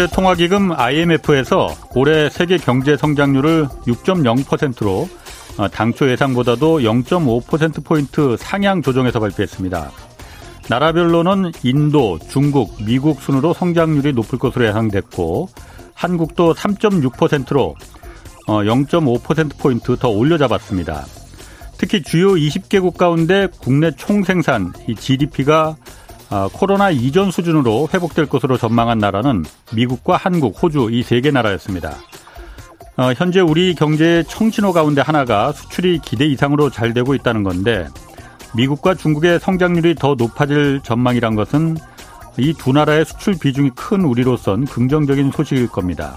국제통화기금 IMF에서 올해 세계 경제 성장률을 6.0%로 어, 당초 예상보다도 0.5%포인트 상향 조정해서 발표했습니다. 나라별로는 인도, 중국, 미국 순으로 성장률이 높을 것으로 예상됐고 한국도 3.6%로 0.5%포인트 어, 더 올려잡았습니다. 특히 주요 20개국 가운데 국내 총생산, 이 GDP가 아, 코로나 이전 수준으로 회복될 것으로 전망한 나라는 미국과 한국, 호주 이 세 개 나라였습니다. 어, 현재 우리 경제의 청신호 가운데 하나가 수출이 기대 이상으로 잘 되고 있다는 건데 미국과 중국의 성장률이 더 높아질 전망이란 것은 이 두 나라의 수출 비중이 큰 우리로선 긍정적인 소식일 겁니다.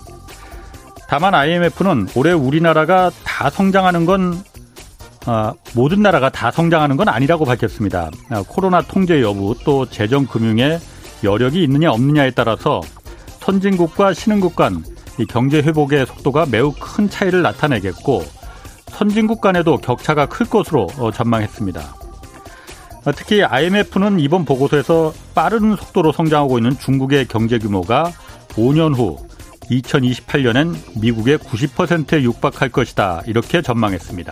다만 IMF는 올해 우리나라가 다 성장하는 건 아, 모든 나라가 다 성장하는 건 아니라고 밝혔습니다. 아, 코로나 통제 여부 또 재정 금융에 여력이 있느냐 없느냐에 따라서 선진국과 신흥국 간 경제 회복의 속도가 매우 큰 차이를 나타내겠고 선진국 간에도 격차가 클 것으로 어, 전망했습니다. 아, 특히 IMF는 이번 보고서에서 빠른 속도로 성장하고 있는 중국의 경제 규모가 5년 후 2028년엔 미국의 90%에 육박할 것이다 이렇게 전망했습니다.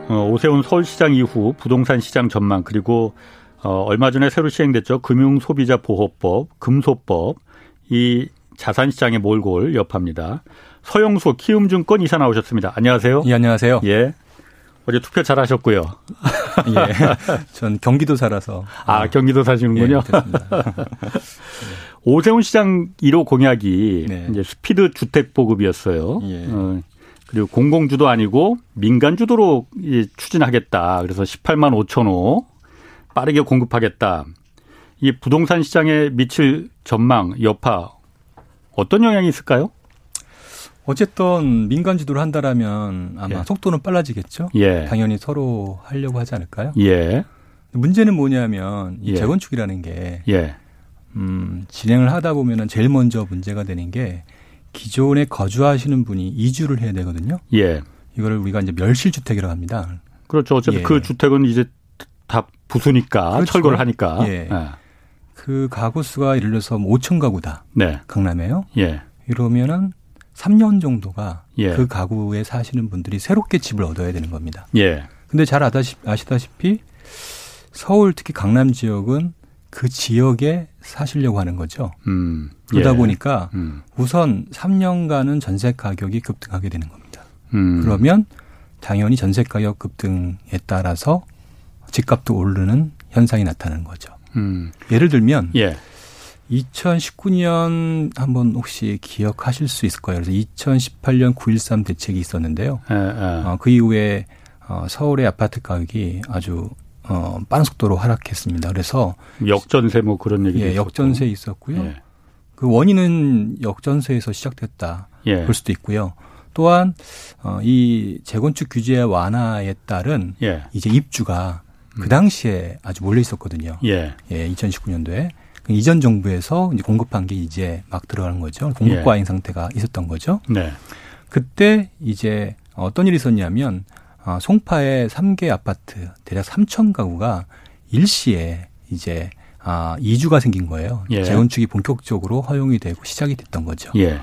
오세훈 서울시장 이후 부동산 시장 전망 그리고 어, 얼마 전에 새로 시행됐죠. 금융소비자보호법, 금소법 이 자산시장의 몰골 여파입니다. 서영수 키움증권 이사 나오셨습니다. 안녕하세요. 예, 안녕하세요. 예. 어제 투표 잘 하셨고요. 예. 전 경기도 살아서. 아, 경기도 사시는군요. 예, 오세훈 시장 1호 공약이 네. 이제 스피드 주택 보급이었어요. 예. 어, 그리고 공공주도 아니고 민간주도로 추진하겠다. 그래서 18만 5천 호 빠르게 공급하겠다. 이 부동산 시장에 미칠 전망, 여파 어떤 영향이 있을까요? 어쨌든 민간 주도를 한다라면 아마 예. 속도는 빨라지겠죠. 예. 당연히 서로 하려고 하지 않을까요? 예. 문제는 뭐냐면 이 예. 재건축이라는 게 예. 음, 진행을 하다 보면은 제일 먼저 문제가 되는 게 기존에 거주하시는 분이 이주를 해야 되거든요. 예. 이거를 우리가 이제 멸실 주택이라고 합니다. 그렇죠. 어차피 예. 그 주택은 이제 다 부수니까 그렇죠. 철거를 하니까. 예. 예. 그 가구 수가 예를 들어서 5천 뭐 가구다. 네. 강남에요. 예. 이러면은 3년 정도가 예. 그 가구에 사시는 분들이 새롭게 집을 얻어야 되는 겁니다. 예. 근데 잘 아시다시피 서울 특히 강남 지역은 그 지역에 사시려고 하는 거죠. 음, 그러다 예. 보니까 음. 우선 3년간은 전세 가격이 급등하게 되는 겁니다. 음. 그러면 당연히 전세 가격 급등에 따라서 집값도 오르는 현상이 나타나는 거죠. 음. 예를 들면 예. 2019년 한번 혹시 기억하실 수 있을 거예요. 그래서 2018년 9.13 대책이 있었는데요. 예, 예. 어, 그 이후에 어, 서울의 아파트 가격이 아주 어, 빠른 속도로 하락했습니다. 그래서 역전세 뭐 그런 얘기 예, 역전세 있었고요. 예. 그 원인은 역전세에서 시작됐다. 예. 볼 수도 있고요. 또한 어, 이 재건축 규제 완화에 따른 예. 이제 입주가 그 음. 당시에 아주 몰려 있었거든요. 예. 예, 2019년도에 그 이전 정부에서 이제 공급한 게 이제 막 들어가는 거죠. 공급 예. 과잉 상태가 있었던 거죠. 네. 그때 이제 어떤 일이 있었냐면 어, 송파의 3개 아파트 대략 3천 가구가 일시에 이제 아, 이주가 생긴 거예요. 예. 재건축이 본격적으로 허용이 되고 시작이 됐던 거죠. 예.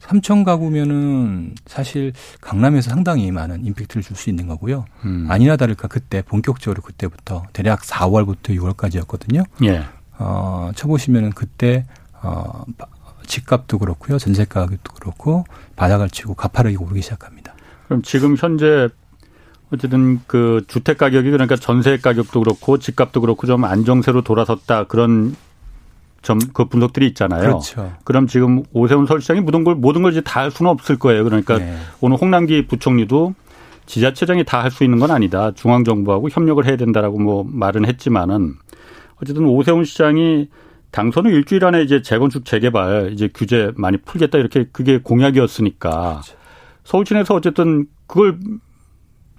3천 가구면은 사실 강남에서 상당히 많은 임팩트를 줄 수 있는 거고요. 음. 아니나 다를까 그때 본격적으로 그때부터 대략 4월부터 6월까지였거든요. 예. 어, 쳐보시면은 그때 어, 집값도 그렇고요. 전세 가격도 그렇고 바닥을 치고 가파르게 오르기 시작합니다. 그럼 지금 현재 어쨌든 그 주택 가격이 그러니까 전세 가격도 그렇고 집값도 그렇고 좀 안정세로 돌아섰다 그런 점 그 분석들이 있잖아요. 그렇죠. 그럼 지금 오세훈 서울시장이 모든 걸 모든 걸 이제 다 할 수는 없을 거예요. 그러니까 네. 오늘 홍남기 부총리도 지자체장이 다 할 수 있는 건 아니다. 중앙 정부하고 협력을 해야 된다라고 뭐 말은 했지만은 어쨌든 오세훈 시장이 당선 후 일주일 안에 이제 재건축 재개발 이제 규제 많이 풀겠다 이렇게 그게 공약이었으니까 그렇죠. 서울 시내에서 어쨌든 그걸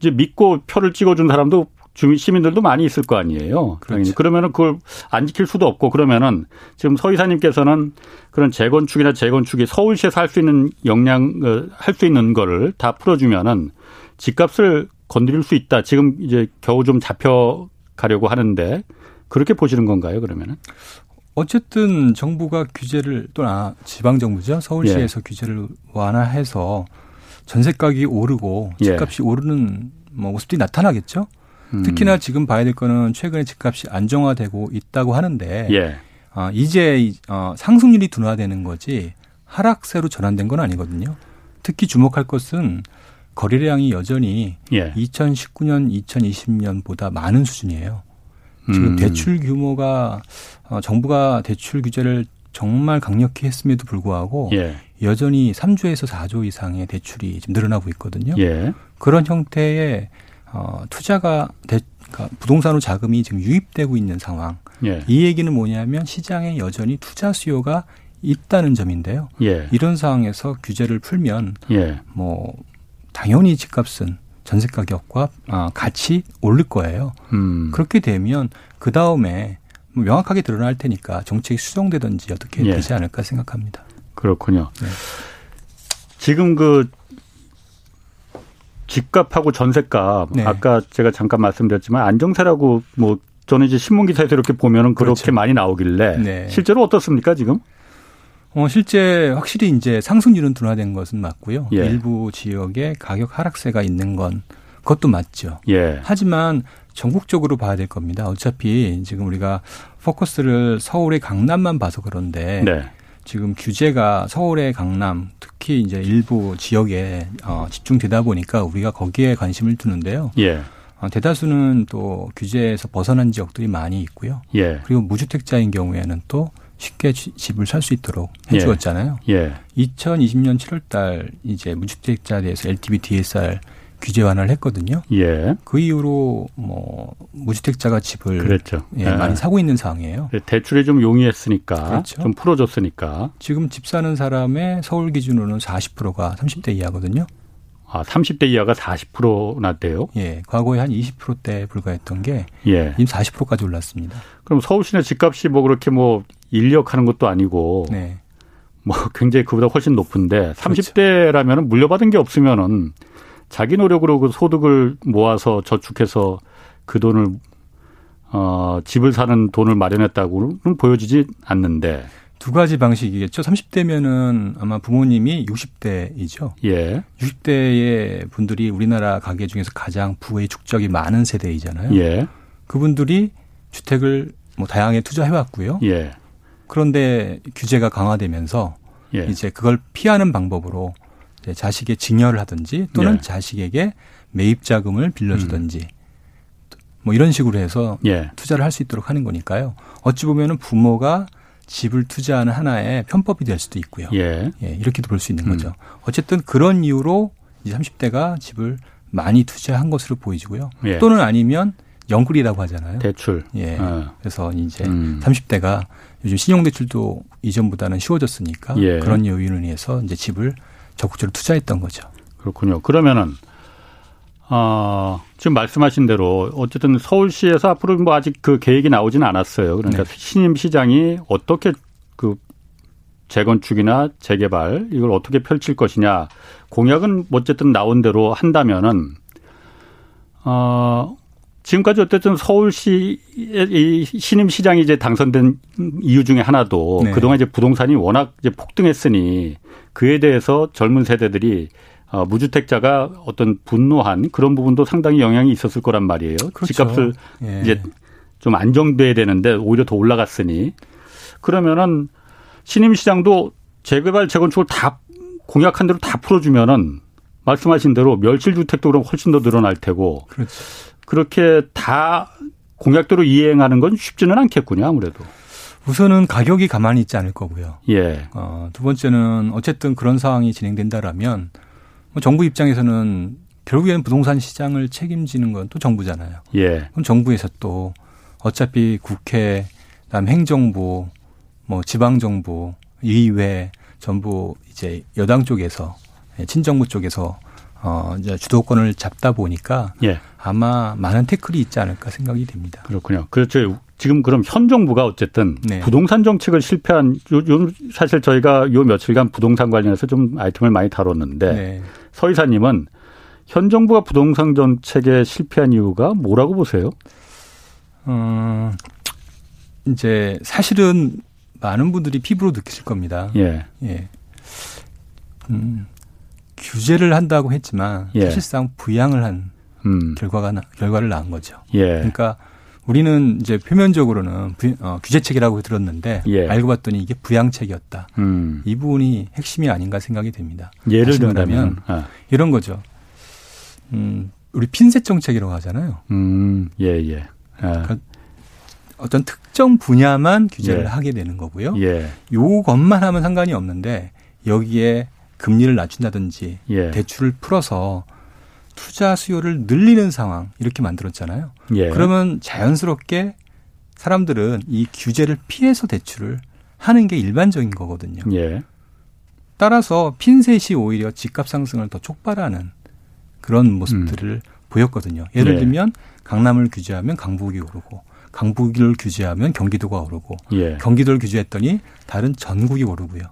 이제 믿고 표를 찍어준 사람도 주민 시민들도 많이 있을 거 아니에요. 그렇죠. 그러면은 그걸 안 지킬 수도 없고 그러면은 지금 서 이사님께서는 그런 재건축이나 재건축이 서울시에서 할 수 있는 역량 어, 할수 있는 거를 다 풀어주면은 집값을 건드릴 수 있다. 지금 이제 겨우 좀 잡혀 가려고 하는데 그렇게 보시는 건가요? 그러면은? 어쨌든 정부가 규제를 또는 아, 지방 정부죠 서울시에서 예. 규제를 완화해서 전세 가격이 오르고 예. 집값이 예. 오르는 뭐 모습들이 나타나겠죠. 음. 특히나 지금 봐야 될 거는 최근에 집값이 안정화되고 있다고 하는데 예. 어, 이제 어, 상승률이 둔화되는 거지 하락세로 전환된 건 아니거든요. 특히 주목할 것은 거래량이 여전히 예. 2019년, 2020년보다 많은 수준이에요. 지금 음. 대출 규모가 어, 정부가 대출 규제를 정말 강력히 했음에도 불구하고 예. 여전히 3조에서 4조 이상의 대출이 지금 늘어나고 있거든요. 예. 그런 형태의 어, 투자가 대, 그러니까 부동산으로 자금이 지금 유입되고 있는 상황. 예. 이 얘기는 뭐냐면 시장에 여전히 투자 수요가 있다는 점인데요. 예. 이런 상황에서 규제를 풀면 예. 뭐 당연히 집값은 전세 가격과 아, 같이 오를 거예요. 음. 그렇게 되면 그 다음에 뭐 명확하게 드러날 테니까 정책이 수정되든지 어떻게 예. 되지 않을까 생각합니다. 그렇군요. 네. 지금 그 집값하고 전세값 네. 아까 제가 잠깐 말씀드렸지만 안정세라고 뭐 저는 이제 신문 기사에서 이렇게 보면은 그렇게 그렇죠. 많이 나오길래 네. 실제로 어떻습니까 지금? 어, 실제 확실히 이제 상승률은 둔화된 것은 맞고요. 예. 일부 지역에 가격 하락세가 있는 건 그것도 맞죠. 예. 하지만 전국적으로 봐야 될 겁니다. 어차피 지금 우리가 포커스를 서울의 강남만 봐서 그런데 네. 지금 규제가 서울의 강남 특히 이제 일부 지역에 어, 집중되다 보니까 우리가 거기에 관심을 두는데요. 예. 어, 대다수는 또 규제에서 벗어난 지역들이 많이 있고요. 예. 그리고 무주택자인 경우에는 또 쉽게 집을 살 수 있도록 해주었잖아요. 예. 예. 2020년 7월달 이제 무주택자에 대해서 LTV DSR 규제 완화를 했거든요. 예. 그 이후로 뭐 무주택자가 집을 그랬죠. 예, 예. 많이 사고 있는 상황이에요. 네, 대출이 좀 용이했으니까 그렇죠. 좀 풀어줬으니까. 지금 집 사는 사람의 서울 기준으로는 40%가 30대 이하거든요. 아, 30대 이하가 40%나 돼요? 예. 과거에 한 20%대에 불과했던 게 예. 지금 40%까지 올랐습니다. 그럼 서울시내 집값이 뭐 그렇게 뭐 인력하는 것도 아니고 네. 뭐 굉장히 그보다 훨씬 높은데 30대라면 그렇죠. 물려받은 게 없으면은 자기 노력으로 그 소득을 모아서 저축해서 그 돈을 어 집을 사는 돈을 마련했다고는 보여지지 않는데 두 가지 방식이겠죠. 30대면은 아마 부모님이 60대이죠. 예. 60대의 분들이 우리나라 가계 중에서 가장 부의 축적이 많은 세대이잖아요. 예. 그분들이 주택을 뭐 다양하게 투자해 왔고요. 예. 그런데 규제가 강화되면서 예. 이제 그걸 피하는 방법으로 자식의 증여를 하든지 또는 예. 자식에게 매입 자금을 빌려주든지 음. 뭐 이런 식으로 해서 예. 투자를 할 수 있도록 하는 거니까요. 어찌 보면은 부모가 집을 투자하는 하나의 편법이 될 수도 있고요. 예. 예 이렇게도 볼 수 있는 음. 거죠. 어쨌든 그런 이유로 이제 30대가 집을 많이 투자한 것으로 보이지고요. 예. 또는 아니면 영끌이라고 하잖아요. 대출. 예. 어. 그래서 이제 음. 30대가 요즘 신용대출도 이전보다는 쉬워졌으니까 예. 그런 요인을 위해서 이제 집을 적극적으로 투자했던 거죠. 그렇군요. 그러면은 어, 지금 말씀하신 대로 어쨌든 서울시에서 앞으로 뭐 아직 그 계획이 나오지는 않았어요. 그러니까 네. 신임 시장이 어떻게 그 재건축이나 재개발 이걸 어떻게 펼칠 것이냐 공약은 어쨌든 나온 대로 한다면은 어 지금까지 어쨌든 서울시 이 신임 시장이 이제 당선된 이유 중에 하나도 네. 그동안 이제 부동산이 워낙 이제 폭등했으니 그에 대해서 젊은 세대들이 어, 무주택자가 어떤 분노한 그런 부분도 상당히 영향이 있었을 거란 말이에요. 그렇죠. 집값을 예. 이제 좀 안정돼야 되는데 오히려 더 올라갔으니 그러면은 신임시장도 재개발 재건축을 다 공약한 대로 다 풀어주면은 말씀하신 대로 멸실주택도 그럼 훨씬 더 늘어날 테고 그렇지. 그렇게 다 공약대로 이행하는 건 쉽지는 않겠군요 아무래도. 우선은 가격이 가만히 있지 않을 거고요. 예. 어, 두 번째는 어쨌든 그런 상황이 진행된다라면 뭐 정부 입장에서는 결국에는 부동산 시장을 책임지는 건 또 정부잖아요. 예. 그럼 정부에서 또 어차피 국회, 그다음 행정부 뭐 지방 정부, 의회 전부 이제 여당 쪽에서 예, 친정부 쪽에서 어 이제 주도권을 잡다 보니까 예. 아마 많은 태클이 있지 않을까 생각이 됩니다. 그렇군요. 그렇죠. 지금 그럼 현 정부가 어쨌든 네. 부동산 정책을 실패한 요, 요 사실 저희가 요 며칠간 부동산 관련해서 좀 아이템을 많이 다뤘는데 네. 서 이사님은 현 정부가 부동산 정책에 실패한 이유가 뭐라고 보세요? 어, 이제 사실은 많은 분들이 피부로 느끼실 겁니다. 예. 예. 음, 규제를 한다고 했지만 예. 사실상 부양을 한 음. 결과가 결과를 낳은 거죠. 예. 그러니까 우리는 이제 표면적으로는 부, 어, 규제책이라고 들었는데 예. 알고 봤더니 이게 부양책이었다. 음. 이 부분이 핵심이 아닌가 생각이 됩니다. 예를 들면 아. 이런 거죠. 음, 우리 핀셋 정책이라고 하잖아요. 음, 예, 예. 아. 그러니까 어떤 특정 분야만 규제를 예. 하게 되는 거고요. 예. 요것만 하면 상관이 없는데 여기에 금리를 낮춘다든지 예. 대출을 풀어서 투자 수요를 늘리는 상황 이렇게 만들었잖아요. 예. 그러면 자연스럽게 사람들은 이 규제를 피해서 대출을 하는 게 일반적인 거거든요. 예. 따라서 핀셋이 오히려 집값 상승을 더 촉발하는 그런 모습들을 음. 보였거든요. 예를 예. 들면 강남을 규제하면 강북이 오르고 강북을 규제하면 경기도가 오르고 예. 경기도를 규제했더니 다른 전국이 오르고요.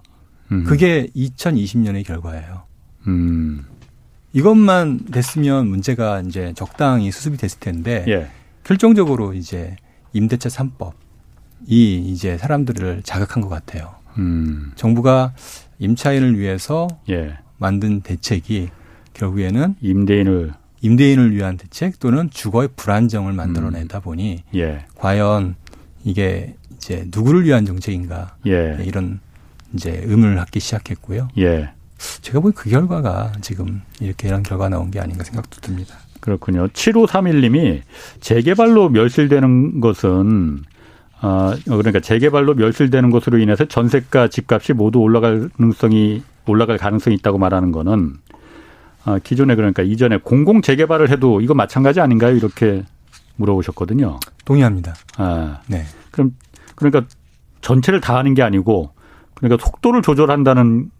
음. 그게 2020년의 결과예요. 음. 이것만 됐으면 문제가 이제 적당히 수습이 됐을 텐데 예. 결정적으로 이제 임대차 3법이 이제 사람들을 자극한 것 같아요. 음. 정부가 임차인을 위해서 예. 만든 대책이 결국에는 임대인을 임대인을 위한 대책 또는 주거의 불안정을 만들어내다 음. 보니 예. 과연 이게 이제 누구를 위한 정책인가 예. 이런 이제 의문을 갖기 시작했고요. 예. 제가 보기 그 결과가 지금 이렇게 이런 결과 나온 게 아닌가 생각도 듭니다. 그렇군요. 7531님이 재개발로 멸실되는 것은 아, 그러니까 재개발로 멸실되는 것으로 인해서 전세가 집값이 모두 올라갈 가능성이 올라갈 가능성이 있다고 말하는 거는 아, 기존에 그러니까 이전에 공공 재개발을 해도 이거 마찬가지 아닌가요? 이렇게 물어보셨거든요. 동의합니다. 아, 네. 그럼 그러니까 전체를 다 하는 게 아니고 그러니까 속도를 조절한다는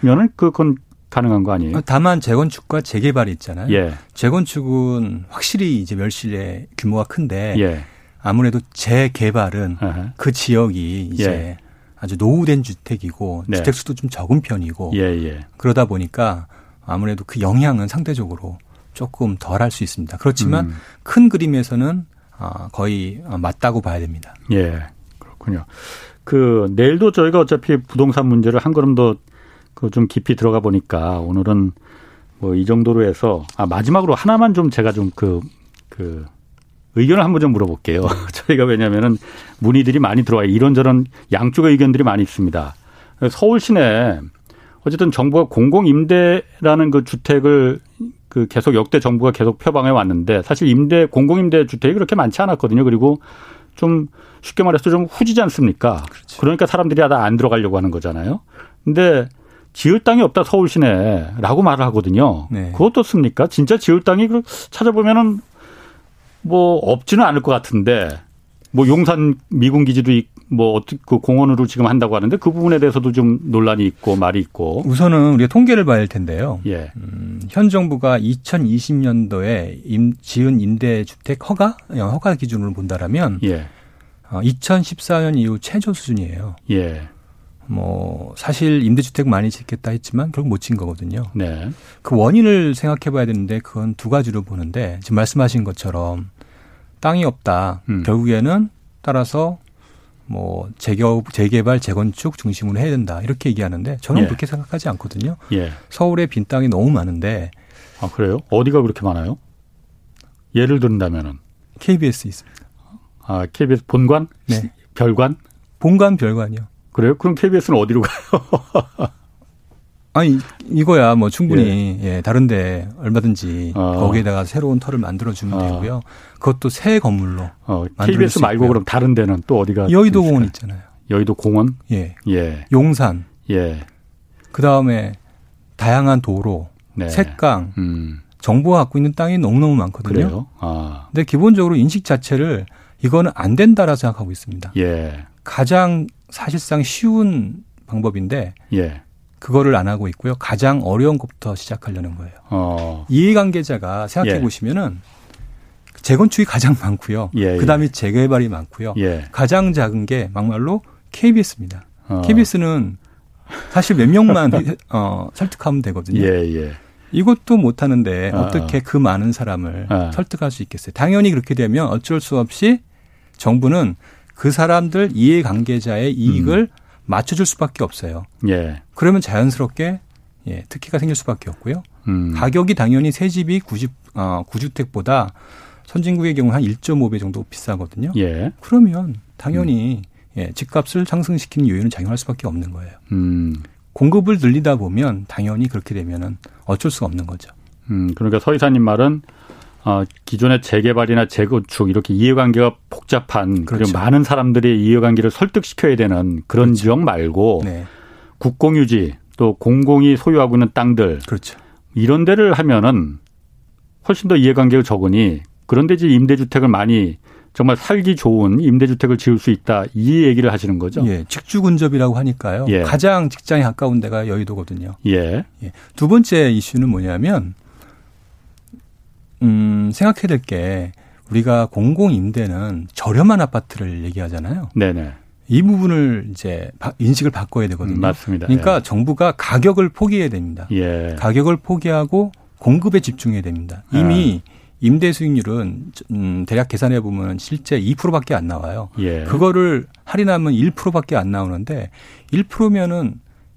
면은 그건 가능한 거 아니에요? 다만 재건축과 재개발이 있잖아요. 예. 재건축은 확실히 이제 멸실의 규모가 큰데 예. 아무래도 재개발은 uh-huh. 그 지역이 이제 예. 아주 노후된 주택이고 네. 주택 수도 좀 적은 편이고 예, 예. 그러다 보니까 아무래도 그 영향은 상대적으로 조금 덜 할 수 있습니다. 그렇지만 음. 큰 그림에서는 아, 거의 맞다고 봐야 됩니다. 예, 그렇군요. 그 내일도 저희가 어차피 부동산 문제를 한 걸음 더 그 좀 깊이 들어가 보니까 오늘은 뭐 이 정도로 해서 아 마지막으로 하나만 좀 제가 좀 그그 그 의견을 한번 좀 물어볼게요. 저희가 왜냐면은 문의들이 많이 들어와요. 이런저런 양쪽의 의견들이 많이 있습니다. 서울 시내 어쨌든 정부가 공공 임대라는 그 주택을 그 계속 역대 정부가 계속 표방해 왔는데 사실 임대 공공 임대 주택이 그렇게 많지 않았거든요. 그리고 좀 쉽게 말해서 좀 후지지 않습니까? 그렇죠. 그러니까 사람들이 다 안 들어가려고 하는 거잖아요. 근데 지을 땅이 없다 서울 시내라고 말을 하거든요. 네. 그것도 습니까? 진짜 지을 땅이 그 찾아보면은 뭐 없지는 않을 것 같은데 뭐 용산 미군 기지도 뭐 어떻게 그 공원으로 지금 한다고 하는데 그 부분에 대해서도 좀 논란이 있고 말이 있고. 우선은 우리가 통계를 봐야 할 텐데요. 예. 음, 현 정부가 2020년도에 임, 지은 임대 주택 허가 허가 기준으로 본다라면 예. 어, 2014년 이후 최저 수준이에요. 예. 뭐 사실 임대주택 많이 짓겠다 했지만 결국 못 진 거거든요. 네. 그 원인을 생각해 봐야 되는데 그건 두 가지로 보는데 지금 말씀하신 것처럼 땅이 없다. 음. 결국에는 따라서 뭐 재개, 재개발, 재건축 중심으로 해야 된다 이렇게 얘기하는데 저는 예. 그렇게 생각하지 않거든요. 예. 서울에 빈 땅이 너무 많은데 아 그래요? 어디가 그렇게 많아요? 예를 든다면은 KBS 있습니다. 아 KBS 본관? 네. 별관? 본관 별관이요. 그래요? 그럼 KBS는 어디로 가요? 아니 이거야 뭐 충분히 예, 예 다른데 얼마든지 어. 거기에다가 새로운 터를 만들어 주면 어. 되고요. 그것도 새 건물로. 어, KBS 말고. 그럼 다른 데는 또 어디가? 여의도 공원 있잖아요. 여의도 공원? 예. 예. 용산. 예. 그 다음에 다양한 도로, 네. 색강, 음. 정부가 갖고 있는 땅이 너무너무 많거든요. 그래요? 아. 근데 기본적으로 인식 자체를 이거는 안 된다라 생각하고 있습니다. 예. 가장 사실상 쉬운 방법인데 예. 그거를 안 하고 있고요. 가장 어려운 것부터 시작하려는 거예요. 어. 이해관계자가 생각해 예. 보시면은 재건축이 가장 많고요. 예, 예. 그다음에 재개발이 많고요. 예. 가장 작은 게 막말로 KBS입니다. 어. KBS는 사실 몇 명만 어, 설득하면 되거든요. 예, 예. 이것도 못 하는데 어. 어떻게 그 많은 사람을 어. 설득할 수 있겠어요? 당연히 그렇게 되면 어쩔 수 없이 정부는 그 사람들 이해관계자의 이익을 음. 맞춰줄 수밖에 없어요. 예. 그러면 자연스럽게 예, 특혜가 생길 수밖에 없고요. 음. 가격이 당연히 새 집이 90, 어, 9주택보다 선진국의 경우 한 1.5배 정도 비싸거든요. 예. 그러면 당연히 음. 예, 집값을 상승시키는 요인은 작용할 수밖에 없는 거예요. 음. 공급을 늘리다 보면 당연히 그렇게 되면은 어쩔 수가 없는 거죠. 음, 그러니까 서 이사님 말은 어, 기존의 재개발이나 재건축 이렇게 이해관계가 복잡한 그렇죠. 그리고 많은 사람들이 이해관계를 설득시켜야 되는 그런 그렇죠. 지역 말고 네. 국공유지 또 공공이 소유하고 있는 땅들 그렇죠. 이런 데를 하면은 훨씬 더 이해관계가 적으니 그런데 이제 임대주택을 많이 정말 살기 좋은 임대주택을 지을 수 있다 이 얘기를 하시는 거죠? 예, 직주 근접이라고 하니까요. 예. 가장 직장에 가까운 데가 여의도거든요. 예. 예. 두 번째 이슈는 뭐냐면 음, 생각해야 될 게 우리가 공공 임대는 저렴한 아파트를 얘기하잖아요. 네네. 이 부분을 이제 인식을 바꿔야 되거든요. 음, 맞습니다. 그러니까 예. 정부가 가격을 포기해야 됩니다. 예. 가격을 포기하고 공급에 집중해야 됩니다. 이미 아. 임대 수익률은 음, 대략 계산해 보면 실제 2%밖에 안 나와요. 예. 그거를 할인하면 1%밖에 안 나오는데 1%면은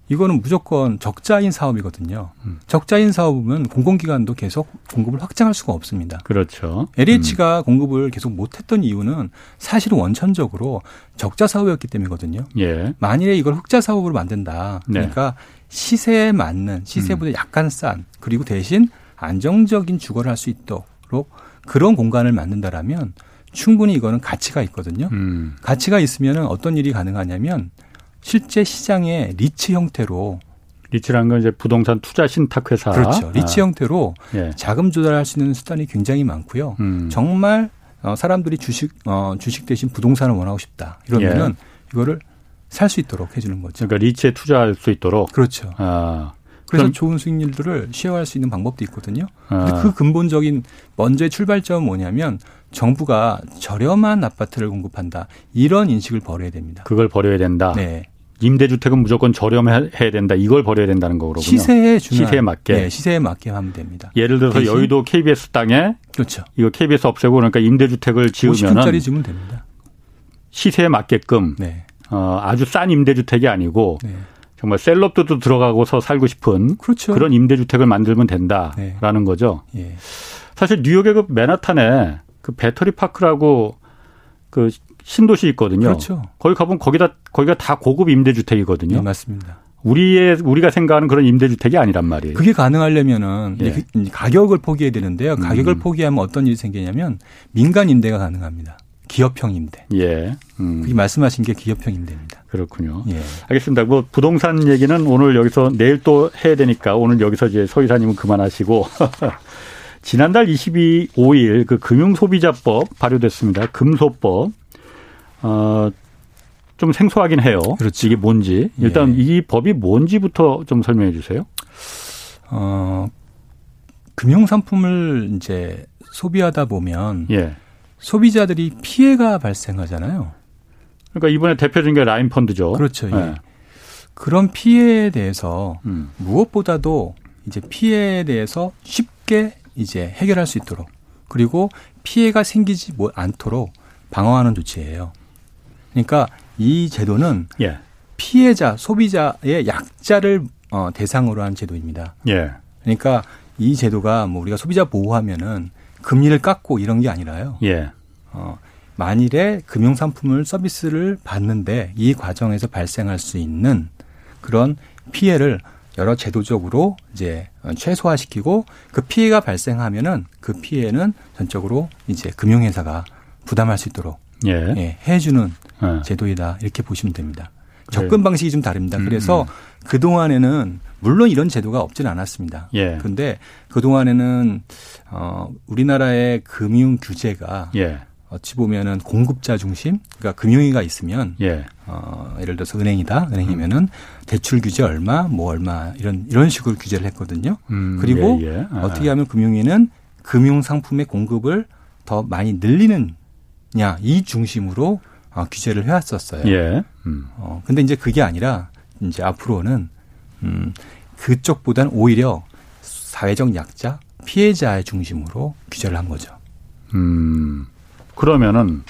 이거는 무조건 적자인 사업이거든요. 음. 적자인 사업은 공공기관도 계속 공급을 확장할 수가 없습니다. 그렇죠. LH가 음. 공급을 계속 못했던 이유는 사실은 원천적으로 적자 사업이었기 때문이거든요. 예. 만일에 이걸 흑자 사업으로 만든다. 네. 그러니까 네. 시세에 맞는 시세보다 음. 약간 싼 그리고 대신 안정적인 주거를 할 수 있도록 그런 공간을 만든다라면 충분히 이거는 가치가 있거든요. 음. 가치가 있으면 어떤 일이 가능하냐면 실제 시장의 리츠 형태로 REITs라는 건 이제 부동산 투자 신탁 회사 그렇죠. 리츠 아. 형태로 예. 자금 조달할 수 있는 수단이 굉장히 많고요. 음. 정말 어, 사람들이 주식 어, 주식 대신 부동산을 원하고 싶다 이러면은 예. 이거를 살 수 있도록 해주는 거죠. 그러니까 REITs에 투자할 수 있도록 그렇죠. 아. 그래서 좋은 수익률들을 쉐어할 수 있는 방법도 있거든요. 근데 아. 그 근본적인 먼저의 출발점은 뭐냐면 정부가 저렴한 아파트를 공급한다. 이런 인식을 버려야 됩니다. 그걸 버려야 된다. 네. 임대주택은 무조건 저렴해야 된다. 이걸 버려야 된다는 거군요. 시세에 준한, 시세에 맞게. 네, 시세에 맞게 하면 됩니다. 예를 들어서 여의도 KBS 땅에 그렇죠. 이거 KBS 없애고 그러니까 임대주택을 지으면은 50평짜리 지면 됩니다. 시세에 맞게끔 네. 어, 아주 싼 임대주택이 아니고 네. 정말 셀럽도 들어가고서 살고 싶은 그렇죠. 그런 임대주택을 만들면 된다라는 네. 거죠. 예. 사실 뉴욕의 그 맨하탄에 그 배터리 파크라고 그 신도시 있거든요. 그렇죠. 거기 가보면 거기다 거기가 다 고급 임대주택이거든요. 네, 맞습니다. 우리의 우리가 생각하는 그런 임대주택이 아니란 말이에요. 그게 가능하려면은 예. 그 가격을 포기해야 되는데요. 가격을 음. 포기하면 어떤 일이 생기냐면 민간 임대가 가능합니다. 기업형 임대. 예. 음. 그게 말씀하신 게 기업형 임대입니다. 그렇군요. 예. 알겠습니다. 뭐 부동산 얘기는 오늘 여기서 내일 또 해야 되니까 오늘 여기서 이제 서 이사님은 그만하시고 지난달 22일 그 금융소비자법 발효됐습니다. 금소법. 어, 좀 생소하긴 해요. 그렇죠. 이게 뭔지. 일단 예. 이 법이 뭔지부터 좀 설명해 주세요. 어, 금융 상품을 이제 소비하다 보면 예. 소비자들이 피해가 발생하잖아요. 그러니까 이번에 대표적인 게 라인 펀드죠. 그렇죠. 예. 예. 그런 피해에 대해서 음. 무엇보다도 이제 피해에 대해서 쉽게 이제 해결할 수 있도록 그리고 피해가 생기지 않도록 방어하는 조치예요. 그러니까 이 제도는 예. 피해자 소비자의 약자를 어, 대상으로 한 제도입니다. 예. 그러니까 이 제도가 뭐 우리가 소비자 보호하면은 금리를 깎고 이런 게 아니라요. 예. 어, 만일에 금융 상품을 서비스를 받는데 이 과정에서 발생할 수 있는 그런 피해를 여러 제도적으로 이제 최소화시키고 그 피해가 발생하면은 그 피해는 전적으로 이제 금융회사가 부담할 수 있도록 예. 예 해주는 예. 제도이다 이렇게 보시면 됩니다. 접근 방식이 좀 다릅니다. 음, 그래서 음. 그 동안에는 물론 이런 제도가 없지는 않았습니다. 예. 그런데 그 동안에는 어 우리나라의 금융 규제가 예. 어찌 보면은 공급자 중심, 그러니까 금융위가 있으면 예. 어, 예를 들어서 은행이다, 은행이면은 대출 규제 얼마, 뭐 얼마 이런 이런 식으로 규제를 했거든요. 음, 그리고 예, 예. 아. 어떻게 하면 금융위는 금융 상품의 공급을 더 많이 늘리느냐 이 중심으로 어, 규제를 해왔었어요. 예. 음. 어, 근데 이제 그게 아니라 이제 앞으로는 음, 그쪽보다는 오히려 사회적 약자, 피해자의 중심으로 규제를 한 거죠. 음. 그러면은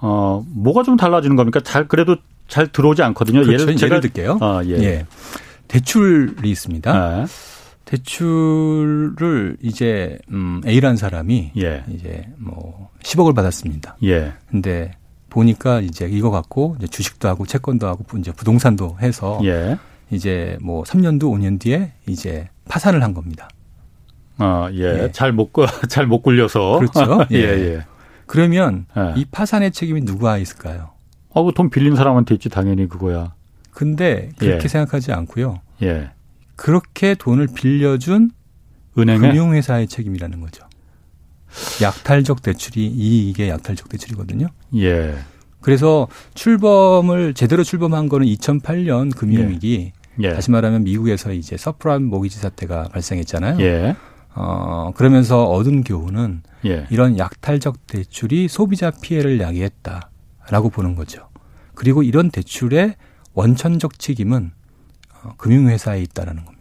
어 뭐가 좀 달라지는 겁니까? 잘 그래도 잘 들어오지 않거든요. 그렇죠. 예를, 제가, 예를 들게요. 아, 예. 예. 대출이 있습니다. 네. 대출을 이제 음 A라는 사람이 예. 이제 뭐 10억을 받았습니다. 예. 근데 보니까 이제 이거 갖고 이제 주식도 하고 채권도 하고 이제 부동산도 해서 예. 이제 뭐 3년도 5년 뒤에 이제 파산을 한 겁니다. 아, 예. 예. 잘못 잘못 굴려서 그렇죠. 예, 예. 그러면 예. 이 파산의 책임이 누가 있을까요? 어, 그돈 빌린 사람한테 있지 당연히 그거야. 근데 그렇게 예. 생각하지 않고요. 예. 그렇게 돈을 빌려준 은행의 금융회사의 책임이라는 거죠. 약탈적 대출이 이게 약탈적 대출이거든요. 예. 그래서 출범을 제대로 출범한 거는 2008년 금융위기. 예. 예. 다시 말하면 미국에서 이제 subprime mortgage 사태가 발생했잖아요. 예. 어, 그러면서 얻은 교훈은 예. 이런 약탈적 대출이 소비자 피해를 야기했다라고 보는 거죠. 그리고 이런 대출의 원천적 책임은 어, 금융회사에 있다라는 겁니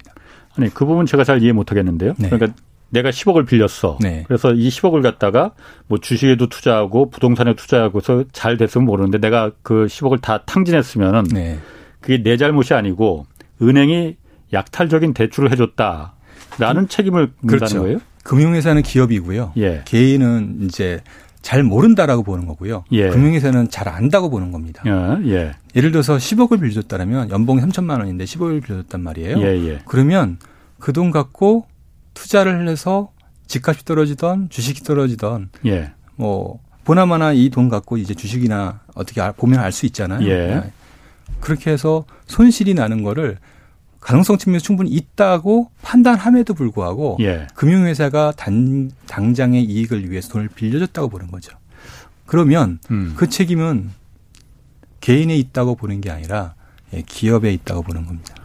다. 아니 그 부분 제가 잘 이해 못 하겠는데요. 네. 그러니까 내가 10억을 빌렸어. 네. 그래서 이 10억을 갖다가 뭐 주식에도 투자하고 부동산에 투자하고서 잘 됐으면 모르는데 내가 그 10억을 다 탕진했으면은 네. 그게 내 잘못이 아니고 은행이 약탈적인 대출을 해줬다. 라는 책임을 묻는 그렇죠. 거예요? 금융회사는 기업이고요. 예. 개인은 이제 잘 모른다라고 보는 거고요. 예. 금융회사는 잘 안다고 보는 겁니다. 예. 예. 예를 들어서 10억을 빌려줬다면 연봉이 3천만 원인데 10억을 빌려줬단 말이에요. 예, 예. 그러면 그 돈 갖고 투자를 해서 집값이 떨어지던 주식이 떨어지던 예. 뭐 보나마나 이 돈 갖고 이제 주식이나 어떻게 보면 알 수 있잖아요. 예. 그렇게 해서 손실이 나는 거를 가능성 측면에서 충분히 있다고 판단함에도 불구하고 예. 금융회사가 단, 당장의 이익을 위해서 돈을 빌려줬다고 보는 거죠. 그러면 음. 그 책임은 개인에 있다고 보는 게 아니라 예, 기업에 있다고 보는 겁니다.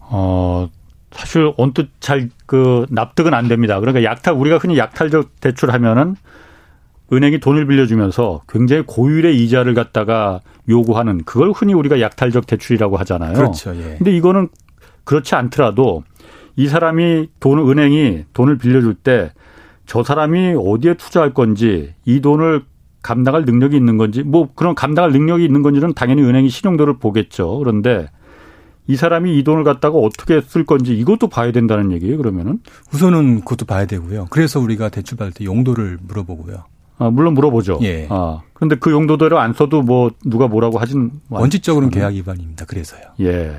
어, 사실 언뜻 잘 그 납득은 안 됩니다. 그러니까 약탈 우리가 흔히 약탈적 대출하면은 은행이 돈을 빌려주면서 굉장히 고율의 이자를 갖다가 요구하는 그걸 흔히 우리가 약탈적 대출이라고 하잖아요. 그렇죠. 예. 근데 이거는 그렇지 않더라도 이 사람이 돈을 은행이 돈을 빌려줄 때 저 사람이 어디에 투자할 건지 이 돈을 감당할 능력이 있는 건지 뭐 그런 감당할 능력이 있는 건지는 당연히 은행이 신용도를 보겠죠. 그런데 이 사람이 이 돈을 갖다가 어떻게 쓸 건지 이것도 봐야 된다는 얘기예요. 그러면은 우선은 그것도 봐야 되고요. 그래서 우리가 대출 받을 때 용도를 물어보고요. 아, 물론 물어보죠. 예. 아, 그런데 그 용도대로 안 써도 뭐 누가 뭐라고 하진 원칙적으로는 계약 위반입니다. 그래서요. 예.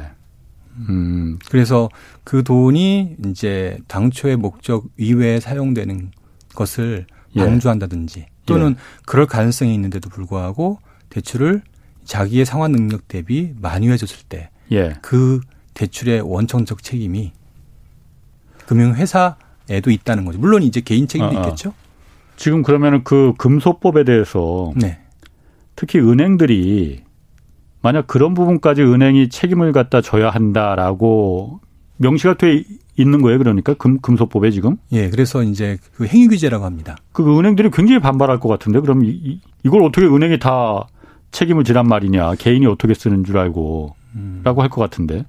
음, 그래서 그 돈이 이제 당초의 목적 이외에 사용되는 것을 예. 방조한다든지 또는 예. 그럴 가능성이 있는데도 불구하고 대출을 자기의 상환 능력 대비 많이 해줬을 때그 예. 그 대출의 원천적 책임이 금융회사에도 있다는 거죠. 물론 이제 개인 책임도 아, 아. 있겠죠. 지금 그러면은 그 금소법에 대해서 네. 특히 은행들이 만약 그런 부분까지 은행이 책임을 갖다 져야 한다라고 명시가 돼 있는 거예요. 그러니까 금, 금소법에 지금. 예, 그래서 이제 그 행위 규제라고 합니다. 그 은행들이 굉장히 반발할 것 같은데 그럼 이, 이걸 어떻게 은행이 다 책임을 지란 말이냐. 개인이 어떻게 쓰는 줄 알고 음. 라고 할 것 같은데.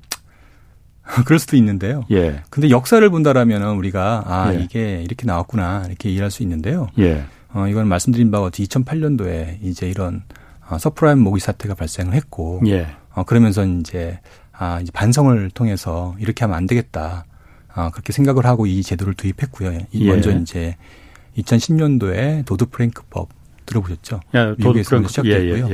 그럴 수도 있는데요. 예. 근데 역사를 본다라면은 우리가 아, 예. 이게 이렇게 나왔구나. 이렇게 이해할 수 있는데요. 예. 어, 이건 말씀드린 바와 같이 2008년도에 이제 이런 어, subprime mortgage 사태가 발생을 했고 예. 어, 그러면서 이제 아, 이제 반성을 통해서 이렇게 하면 안 되겠다. 아, 그렇게 생각을 하고 이 제도를 도입했고요. 예. 먼저 이제 2010년도에 도드 프랭크법 들어보셨죠? 예, 미국에서 시작됐고요.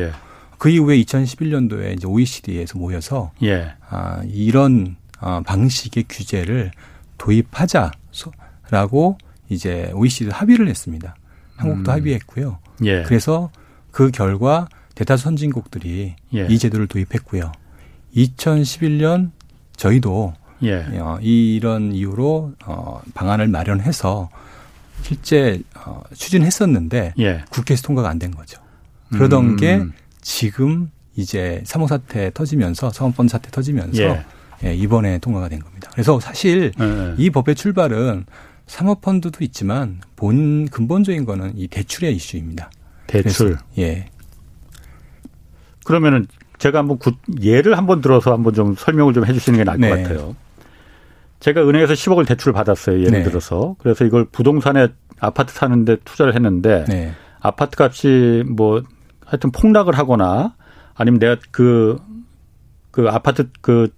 그 이후에 2011년도에 이제 OECD에서 모여서 예. 아, 이런 어, 방식의 규제를 도입하자라고 이제 OECD 합의를 했습니다. 한국도 음. 합의했고요. 예. 그래서 그 결과 대다수 선진국들이 예. 이 제도를 도입했고요. 2011년 저희도 예. 어, 이런 이유로 어, 방안을 마련해서 실제 어, 추진했었는데 예. 국회에서 통과가 안 된 거죠. 그러던 음. 게 지금 이제 사목 사태 터지면서 사모펀드 사태 터지면서 예. 예, 이번에 통과가 된 겁니다. 그래서 사실 예. 이 법의 출발은 사모펀드도 있지만 본 근본적인 거는 이 대출의 이슈입니다. 대출. 예. 그러면은 제가 한번 구, 예를 한번 들어서 한번 좀 설명을 좀 해주시는 게 나을 네. 것 같아요. 제가 은행에서 10억을 대출을 받았어요. 예를 네. 들어서. 그래서 이걸 부동산에 아파트 사는데 투자를 했는데 네. 아파트 값이 뭐 하여튼 폭락을 하거나 아니면 내가 그, 그 아파트 그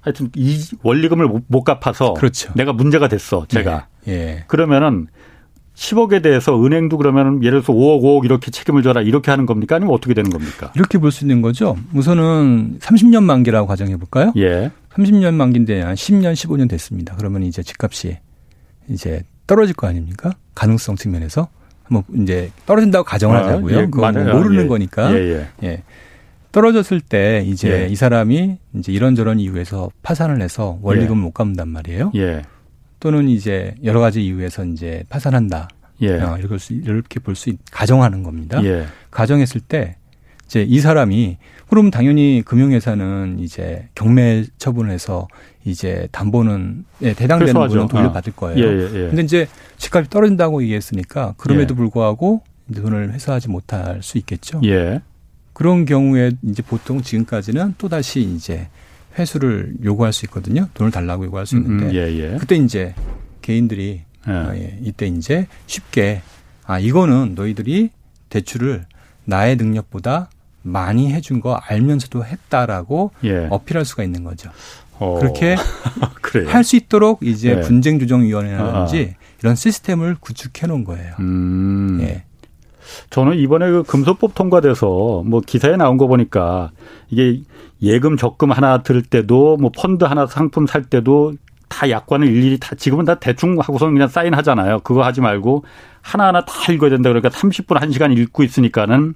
하여튼 이 원리금을 못, 못 갚아서 그렇죠. 내가 문제가 됐어. 제가. 네. 예. 그러면은 10억에 대해서 은행도 그러면 예를 들어서 5억, 5억 이렇게 책임을 져라 이렇게 하는 겁니까? 아니면 어떻게 되는 겁니까? 이렇게 볼 수 있는 거죠. 우선은 30년 만기라고 가정해 볼까요? 예. 30년 만기인데 한 10년, 15년 됐습니다. 그러면 이제 집값이 이제 떨어질 거 아닙니까? 가능성 측면에서 뭐 이제 떨어진다고 가정을 아, 하자고요. 예, 그거 뭐 모르는 예. 거니까. 예, 예. 예. 떨어졌을 때 이제 예. 이 사람이 이제 이런저런 이유에서 파산을 해서 원리금을 예. 못 갚는단 말이에요. 예. 또는 이제 여러 가지 이유에서 이제 파산한다. 예. 어, 이렇게, 수, 이렇게 볼 수 가정하는 겁니다. 예. 가정했을 때 이제 이 사람이 그럼 당연히 금융회사는 이제 경매 처분해서 이제 담보는 예, 대당되는 부분 돌려받을 아. 거예요. 예, 예, 예. 근데 이제 집값이 떨어진다고 얘기했으니까 그럼에도 예. 불구하고 돈을 회수하지 못할 수 있겠죠. 예. 그런 경우에 이제 보통 지금까지는 또 다시 이제 회수를 요구할 수 있거든요. 돈을 달라고 요구할 수 있는데 음, 음, 예, 예. 그때 이제 개인들이 예. 아, 예. 이때 이제 쉽게 아 이거는 너희들이 대출을 나의 능력보다 많이 해준 거 알면서도 했다라고 예. 어필할 수가 있는 거죠. 어. 그렇게 할 수 있도록 이제 예. 분쟁조정위원회라든지 아. 이런 시스템을 구축해 놓은 거예요. 음. 예. 저는 이번에 그 금소법 통과돼서 뭐 기사에 나온 거 보니까 이게 예금 적금 하나 들 때도 뭐 펀드 하나 상품 살 때도 다 약관을 일일이 다 지금은 다 대충 하고서 그냥 사인하잖아요. 그거 하지 말고 하나하나 다 읽어야 된다 그러니까 30분 1시간 읽고 있으니까는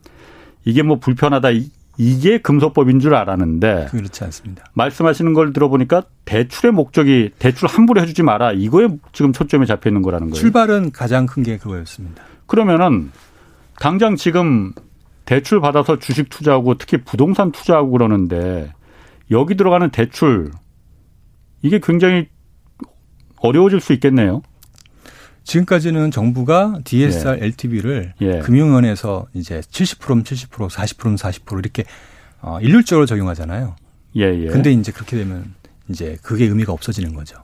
이게 뭐 불편하다 이게 금소법인 줄 알았는데 그렇지 않습니다. 말씀하시는 걸 들어보니까 대출의 목적이 대출 함부로 해주지 마라 이거에 지금 초점이 잡혀 있는 거라는 거예요. 출발은 가장 큰 게 그거였습니다. 그러면은 당장 지금 대출 받아서 주식 투자하고 특히 부동산 투자하고 그러는데 여기 들어가는 대출 이게 굉장히 어려워질 수 있겠네요. 지금까지는 정부가 DSR, 예. LTV를 예. 금융원에서 이제 70%면 70%, 40%면 40% 이렇게 어, 일률적으로 적용하잖아요. 예, 예. 근데 이제 그렇게 되면 이제 그게 의미가 없어지는 거죠.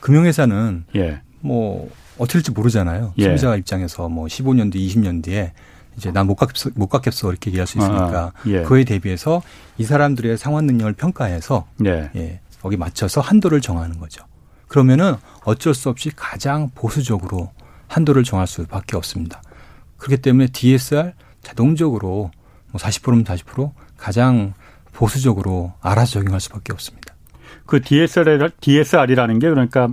금융회사는 예. 뭐 어떻게 될지 모르잖아요. 예. 소비자 입장에서 뭐 15년 뒤, 20년 뒤에 이제 난못 갚겠어, 못 갚겠어 이렇게 얘기할 수 있으니까 아, 예. 그에 대비해서 이 사람들의 상환 능력을 평가해서 예. 예, 거기 맞춰서 한도를 정하는 거죠. 그러면은 어쩔 수 없이 가장 보수적으로 한도를 정할 수밖에 없습니다. 그렇기 때문에 DSR 자동적으로 뭐 40%면 40% 가장 보수적으로 알아서 적용할 수밖에 없습니다. 그 DSR, DSR이라는 게 그러니까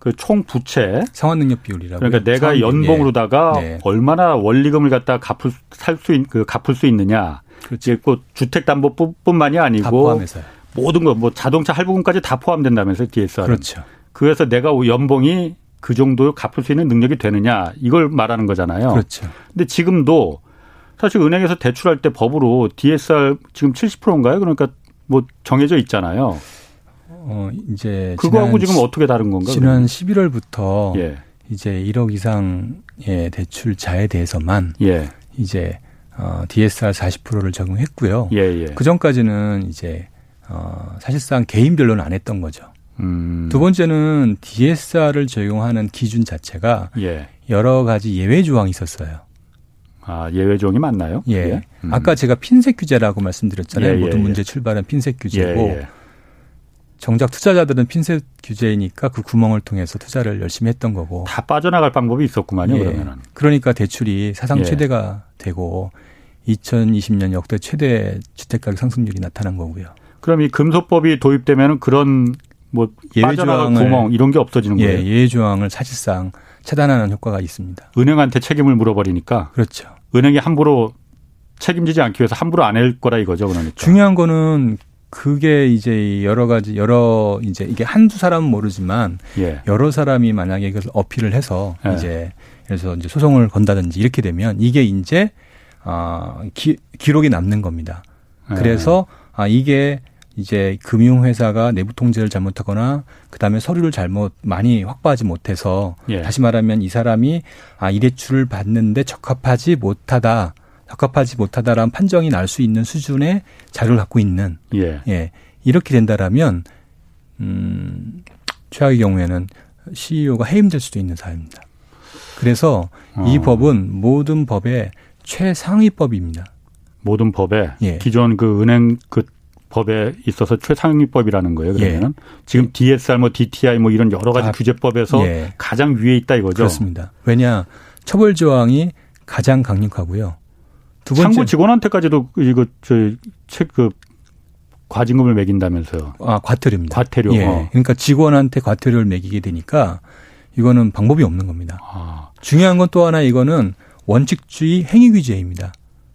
그 총 부채 상환 능력 비율이라고 그러니까 내가 연봉으로다가 네. 얼마나 원리금을 갖다 갚을 살수 그 갚을 수 있느냐. 그렇지. 그 주택 담보뿐만이 아니고 모든 거 뭐 자동차 할부금까지 다 포함된다면서요 DSR. 그렇죠. 그래서 내가 연봉이 그 정도 갚을 수 있는 능력이 되느냐 이걸 말하는 거잖아요. 그렇죠. 근데 지금도 사실 은행에서 대출할 때 법으로 DSR 지금 70%인가요? 그러니까 뭐 정해져 있잖아요. 어 이제 그거하고 지금 어떻게 다른 건가? 지난 11월부터 예. 이제 1억 이상의 대출자에 대해서만 예. 이제 어 DSR 40%를 적용했고요. 예, 예. 그 전까지는 이제 어 사실상 개인별로는 안 했던 거죠. 음. 두 번째는 DSR을 적용하는 기준 자체가 예. 여러 가지 예외 조항이 있었어요. 아, 예외 조항이 맞나요? 예. 음. 아까 제가 핀셋 규제라고 말씀드렸잖아요. 예, 모든 문제 출발은 핀셋 규제고 정작 투자자들은 핀셋 규제이니까 그 구멍을 통해서 투자를 열심히 했던 거고 다 빠져나갈 방법이 있었구만요. 예. 그러면은 그러니까 대출이 사상 예. 최대가 되고 2020년 역대 최대 주택가격 상승률이 나타난 거고요. 그럼 이 금소법이 도입되면 그런 뭐 예외 조항 구멍 이런 게 없어지는 예, 거예요. 예외 조항을 사실상 차단하는 효과가 있습니다. 은행한테 책임을 물어버리니까 그렇죠. 은행이 함부로 책임지지 않기 위해서 함부로 안 할 거라 이거죠, 그러니까. 중요한 거는 그게 이제 여러 가지 여러 이제 이게 한두 사람은 모르지만 예. 여러 사람이 만약에 이것을 어필을 해서 예. 이제 그래서 이제 소송을 건다든지 이렇게 되면 이게 이제 아 기, 기록이 남는 겁니다. 예. 그래서 아 이게 이제 금융회사가 내부 통제를 잘못하거나 그다음에 서류를 잘못 많이 확보하지 못해서 예. 다시 말하면 이 사람이 아 이 대출을 받는데 적합하지 못하다 적합하지 못하다라는 판정이 날 수 있는 수준의 자료를 갖고 있는 예. 예. 이렇게 된다라면 음 최악의 경우에는 CEO가 해임될 수도 있는 사회입니다. 그래서 어. 이 법은 모든 법의 최상위법입니다. 모든 법에 예. 기존 그 은행 그 법에 있어서 최상위법이라는 거예요. 그러면은 예. 지금 DSR 뭐 DTI 뭐 이런 여러 가지 아, 규제법에서 예. 가장 위에 있다 이거죠. 그렇습니다. 왜냐 처벌 조항이 가장 강력하고요. 두 번째 상부 직원한테까지도 이거 저책그 과징금을 매긴다면서요. 아 과태료입니다. 과태료. 예. 어. 그러니까 직원한테 과태료를 매기게 되니까 이거는 방법이 없는 겁니다. 아. 중요한 건 또 하나 이거는 원칙주의 행위 규제입니다.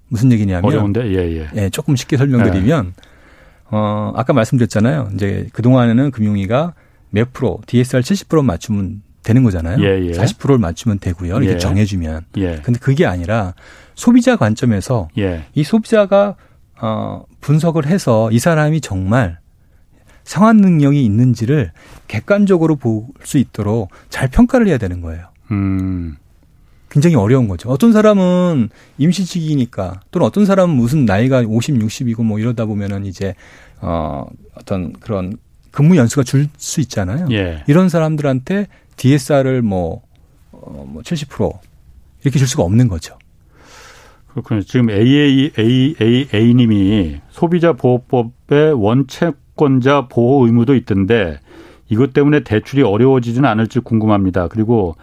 무슨 얘기냐면 어려운데 예, 예. 예 조금 쉽게 설명드리면 예. 어, 아까 말씀드렸잖아요. 이제 그동안에는 금융위가 몇 프로, DSR 70% 맞추면 되는 거잖아요. 예, 예. 40%를 맞추면 되고요. 이렇게 예. 정해주면. 예. 근데 그게 아니라 소비자 관점에서 예. 이 소비자가 어, 분석을 해서 이 사람이 정말 상환 능력이 있는지를 객관적으로 볼 수 있도록 잘 평가를 해야 되는 거예요. 음. 굉장히 어려운 거죠. 어떤 사람은 임시직이니까 또는 어떤 사람은 무슨 나이가 50, 60이고 뭐 이러다 보면은 이제 어 어떤 그런 근무 연수가 줄 수 있잖아요. 예. 이런 사람들한테 DSR을 뭐, 어, 뭐 70% 이렇게 줄 수가 없는 거죠. 그렇군요. 지금 AA, A, A, A님이 소비자 보호법의 원채권자 보호 의무도 있던데 이것 때문에 대출이 어려워지지는 않을지 궁금합니다. 그리고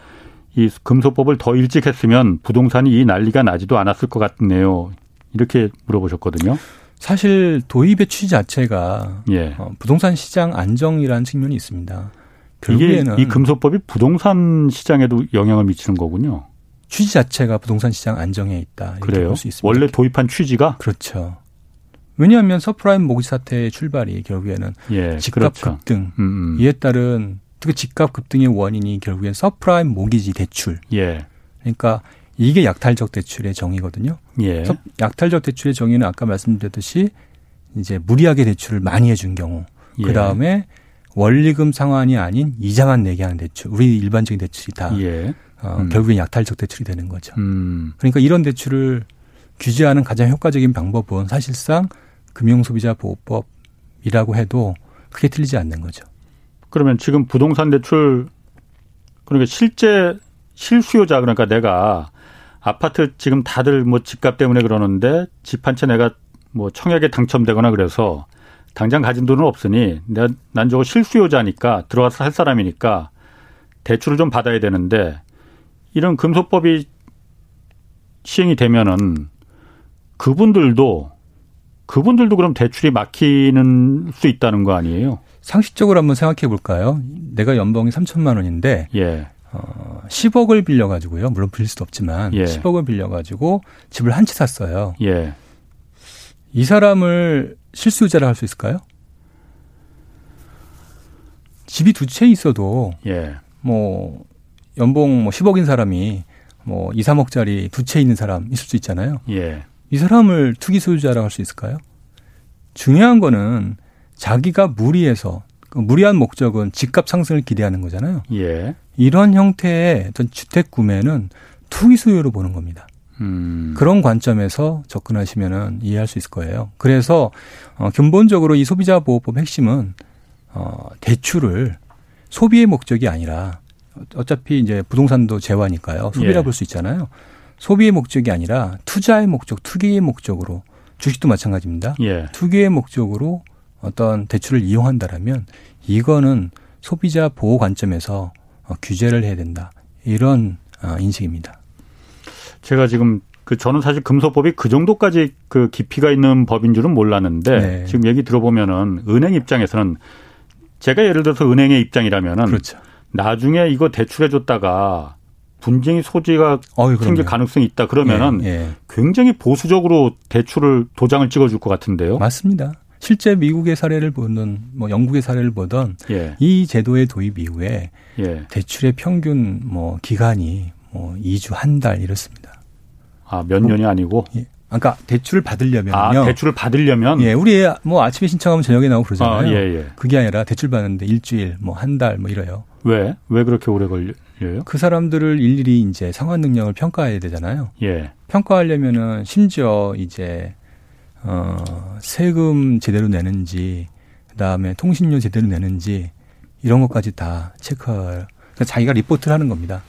이 금소법을 더 일찍 했으면 부동산이 이 난리가 나지도 않았을 것 같네요. 이렇게 물어보셨거든요. 사실 도입의 취지 자체가 예. 어, 부동산 시장 안정이라는 측면이 있습니다. 결국에는 이 금소법이 부동산 시장에도 영향을 미치는 거군요. 취지 자체가 부동산 시장 안정에 있다. 그래요? 원래 도입한 취지가 그렇죠. 왜냐하면 subprime mortgage 사태의 출발이 결국에는 예, 집값 그렇죠. 급등 음, 음. 이에 따른 특히 집값 급등의 원인이 결국엔 subprime mortgage 대출. 예. 그러니까 이게 약탈적 대출의 정의거든요. 예. 약탈적 대출의 정의는 아까 말씀드렸듯이 이제 무리하게 대출을 많이 해준 경우, 예. 그 다음에 원리금 상환이 아닌 이자만 내게 하는 대출, 우리 일반적인 대출이 다 예. 어, 음. 결국엔 약탈적 대출이 되는 거죠. 음. 그러니까 이런 대출을 규제하는 가장 효과적인 방법은 사실상 금융소비자 보호법이라고 해도 크게 틀리지 않는 거죠. 그러면 지금 부동산 대출 그러니까 실제 실수요자 그러니까 내가 아파트 지금 다들 뭐 집값 때문에 그러는데 집 한 채 내가 뭐 청약에 당첨되거나 그래서 당장 가진 돈은 없으니 난 저거 실수요자니까 들어가서 살 사람이니까 대출을 좀 받아야 되는데 이런 금소법이 시행이 되면은 그분들도 그분들도 그럼 대출이 막히는 수 있다는 거 아니에요? 상식적으로 한번 생각해 볼까요? 내가 연봉이 3천만 원인데 예. 어, 10억을 빌려 가지고요. 물론 빌릴 수도 없지만 예. 10억을 빌려 가지고 집을 한 채 샀어요. 예. 이 사람을 실수요자라 할 수 있을까요? 집이 두 채 있어도 예. 뭐 연봉 뭐 10억인 사람이 뭐 2, 3억짜리 두 채 있는 사람 있을 수 있잖아요. 예. 이 사람을 투기 소유자라고 할 수 있을까요? 중요한 거는 자기가 무리해서 그 무리한 목적은 집값 상승을 기대하는 거잖아요. 예. 이런 형태의 어떤 주택 구매는 투기 수요로 보는 겁니다. 음. 그런 관점에서 접근하시면은 이해할 수 있을 거예요. 그래서 어, 근본적으로 이 소비자 보호법 핵심은 어, 대출을 소비의 목적이 아니라 어차피 이제 부동산도 재화니까요. 소비라 예. 볼수 있잖아요. 소비의 목적이 아니라 투자의 목적, 투기의 목적으로 주식도 마찬가지입니다. 예. 투기의 목적으로 어떤 대출을 이용한다라면 이거는 소비자 보호 관점에서 어, 규제를 해야 된다. 이런 어, 인식입니다. 제가 지금 그 저는 사실 금소법이 그 정도까지 그 깊이가 있는 법인 줄은 몰랐는데 네. 지금 얘기 들어보면은 은행 입장에서는 제가 예를 들어서 은행의 입장이라면은 그렇죠. 나중에 이거 대출해 줬다가 분쟁이 소지가 어이, 생길 가능성이 있다 그러면은 예, 예. 굉장히 보수적으로 대출을 도장을 찍어줄 것 같은데요. 맞습니다. 실제 미국의 사례를 보는 뭐 영국의 사례를 보던 예. 이 제도의 도입 이후에 예. 대출의 평균 뭐 기간이 뭐 2주 한 달 이렇습니다. 아, 몇 년이 아니고? 예. 그러니까 대출을 받으려면요. 아, 대출을 받으려면 예, 우리 뭐 아침에 신청하면 저녁에 나오고 그러잖아요. 아, 예, 예. 그게 아니라 대출 받는데 일주일, 뭐 한 달뭐 이래요. 왜? 왜 그렇게 오래 걸려요? 그 사람들을 일일이 이제 상환 능력을 평가해야 되잖아요. 예. 평가하려면은 심지어 이제 어 세금 제대로 내는지 그 다음에 통신료 제대로 내는지 이런 것까지 다 체크할 그러니까 자기가 리포트를 하는 겁니다.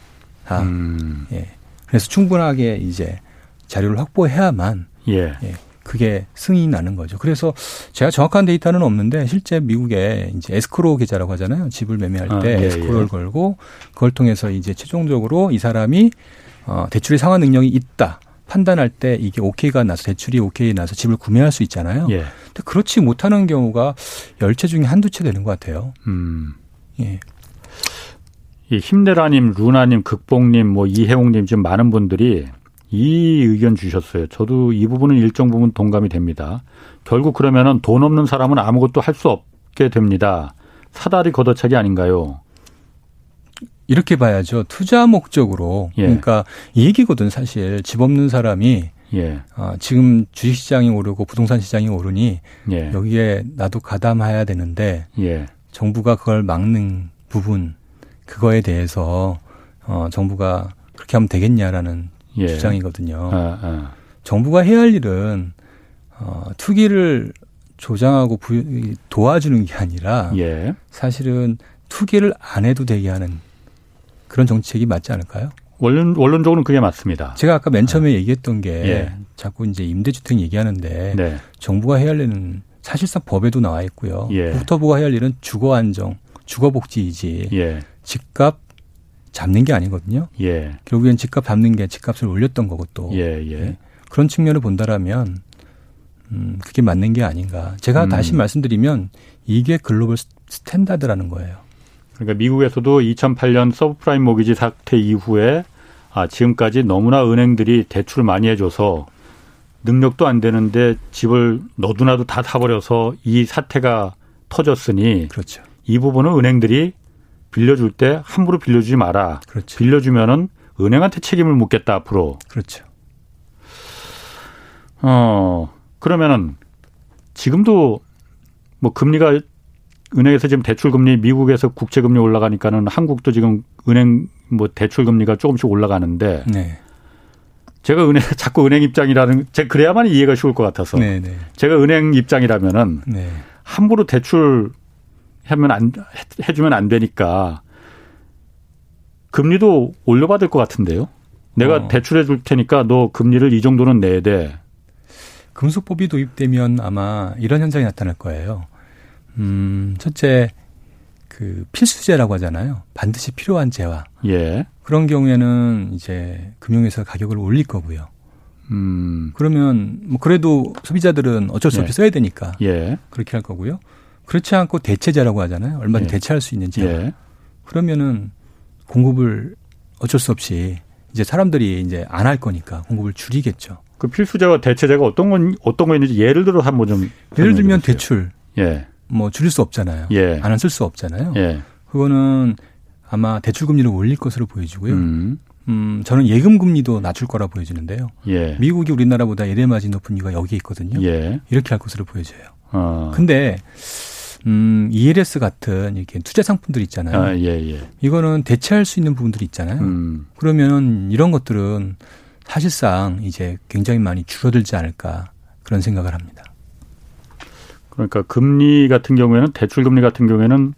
다. 음. 예. 그래서 충분하게 이제 자료를 확보해야만 예. 예. 그게 승인이 나는 거죠. 그래서 제가 정확한 데이터는 없는데 실제 미국에 이제 에스크로 계좌라고 하잖아요. 집을 매매할 때 아, 예, 에스크로를 예. 걸고 그걸 통해서 이제 최종적으로 이 사람이 어 대출의 상환 능력이 있다. 판단할 때 이게 오케이가 나서 대출이 오케이 나서 집을 구매할 수 있잖아요. 예. 근데 그렇지 못하는 경우가 열 채 중에 한두 채 되는 것 같아요. 음. 예. 이 힘내라님, 루나님, 극복님, 뭐 이혜웅님 지금 많은 분들이 이 의견 주셨어요. 저도 이 부분은 일정 부분 동감이 됩니다. 결국 그러면은 돈 없는 사람은 아무것도 할 수 없게 됩니다. 사다리 걷어차기 아닌가요? 이렇게 봐야죠. 투자 목적으로 예. 그러니까 이 얘기거든 사실 집 없는 사람이 예. 어, 지금 주식시장이 오르고 부동산 시장이 오르니 예. 여기에 나도 가담해야 되는데 예. 정부가 그걸 막는 부분 그거에 대해서 어, 정부가 그렇게 하면 되겠냐라는 예. 주장이거든요. 아, 아. 정부가 해야 할 일은 어, 투기를 조장하고 부, 도와주는 게 아니라 예. 사실은 투기를 안 해도 되게 하는 그런 정책이 맞지 않을까요? 원론, 원론적으로는 그게 맞습니다. 제가 아까 맨 처음에 아. 얘기했던 게 예. 자꾸 이제 임대주택 얘기하는데 네. 정부가 해야 할 일은 사실상 법에도 나와 있고요. 예. 국토부가 해야 할 일은 주거 안정, 주거 복지이지 예. 집값 잡는 게 아니거든요. 예. 결국엔 집값 잡는 게 집값을 올렸던 거고 또 예, 예. 네. 그런 측면을 본다라면 음, 그게 맞는 게 아닌가. 제가 음. 다시 말씀드리면 이게 global standard라는 거예요. 그러니까 미국에서도 2008년 subprime mortgage 사태 이후에 아, 지금까지 너무나 은행들이 대출 많이 해줘서 능력도 안 되는데 집을 너도나도 다 사버려서 이 사태가 터졌으니 그렇죠. 이 부분은 은행들이 빌려줄 때 함부로 빌려주지 마라. 그렇죠. 빌려주면은 은행한테 책임을 묻겠다 앞으로. 그렇죠. 어 그러면은 지금도 뭐 금리가 은행에서 지금 대출 금리 미국에서 국채 금리 올라가니까는 한국도 지금 은행 뭐 대출 금리가 조금씩 올라가는데 네. 제가 은행 자꾸 은행 입장이라는 제 그래야만 이해가 쉬울 것 같아서 네, 네. 제가 은행 입장이라면은 네. 함부로 대출 하면 안 해주면 안 되니까 금리도 올려받을 것 같은데요. 내가 어. 대출해 줄 테니까 너 금리를 이 정도는 내야 돼. 금속법이 도입되면 아마 이런 현상이 나타날 거예요. 음, 첫째, 그 필수제라고 하잖아요. 반드시 필요한 재화. 예. 그런 경우에는 이제 금융회사 가격을 올릴 거고요. 음. 그러면 뭐 그래도 소비자들은 어쩔 수 없이 예. 써야 되니까. 예. 그렇게 할 거고요. 그렇지 않고 대체자라고 하잖아요. 얼마든지 예. 대체할 수 있는 지 예. 그러면은 공급을 어쩔 수 없이 이제 사람들이 이제 안 할 거니까 공급을 줄이겠죠. 그 필수제와 대체제가 어떤 건 어떤 거 있는지 예를 들어 한번 좀 예를 들면 대출 예. 뭐 줄일 수 없잖아요. 예. 안 쓸 수 없잖아요. 예. 그거는 아마 대출 금리를 올릴 것으로 보여지고요. 음. 음, 저는 예금 금리도 낮출 거라 보여지는데요. 예. 미국이 우리나라보다 예대 마진 높은 이유가 여기에 있거든요. 예. 이렇게 할 것으로 보여져요. 어. 근데 음, ELS 같은 이렇게 투자 상품들 있잖아요. 아, 예, 예. 이거는 대체할 수 있는 부분들이 있잖아요. 음. 그러면 이런 것들은 사실상 이제 굉장히 많이 줄어들지 않을까 그런 생각을 합니다. 그러니까 금리 같은 경우에는 대출 금리 같은 경우에는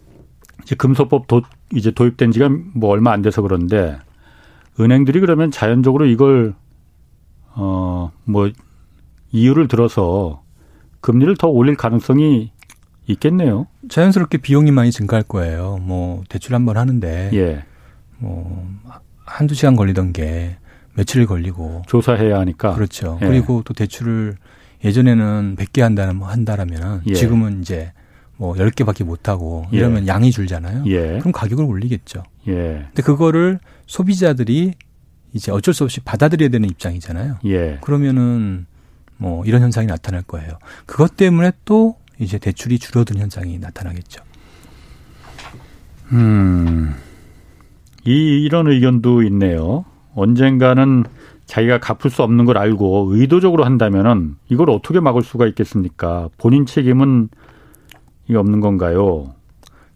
이제 금소법 도, 이제 도입된 지가 뭐 얼마 안 돼서 그런데 은행들이 그러면 자연적으로 이걸 어 뭐 이유를 들어서 금리를 더 올릴 가능성이 있겠네요. 자연스럽게 비용이 많이 증가할 거예요. 뭐 대출 한 번 하는데 예. 뭐 한두 시간 걸리던 게 며칠 걸리고 조사해야 하니까 그렇죠. 예. 그리고 또 대출을 예전에는 100개 한다는 뭐 한다라면 예. 지금은 이제 뭐 10개밖에 못 하고 예. 이러면 양이 줄잖아요. 예. 그럼 가격을 올리겠죠. 예. 근데 그거를 소비자들이 이제 어쩔 수 없이 받아들여야 되는 입장이잖아요. 예. 그러면은 뭐 이런 현상이 나타날 거예요. 그것 때문에 또 이제 대출이 줄어든 현상이 나타나겠죠. 음, 이 이런 의견도 있네요. 언젠가는 자기가 갚을 수 없는 걸 알고 의도적으로 한다면은 이걸 어떻게 막을 수가 있겠습니까? 본인 책임은 이게 없는 건가요?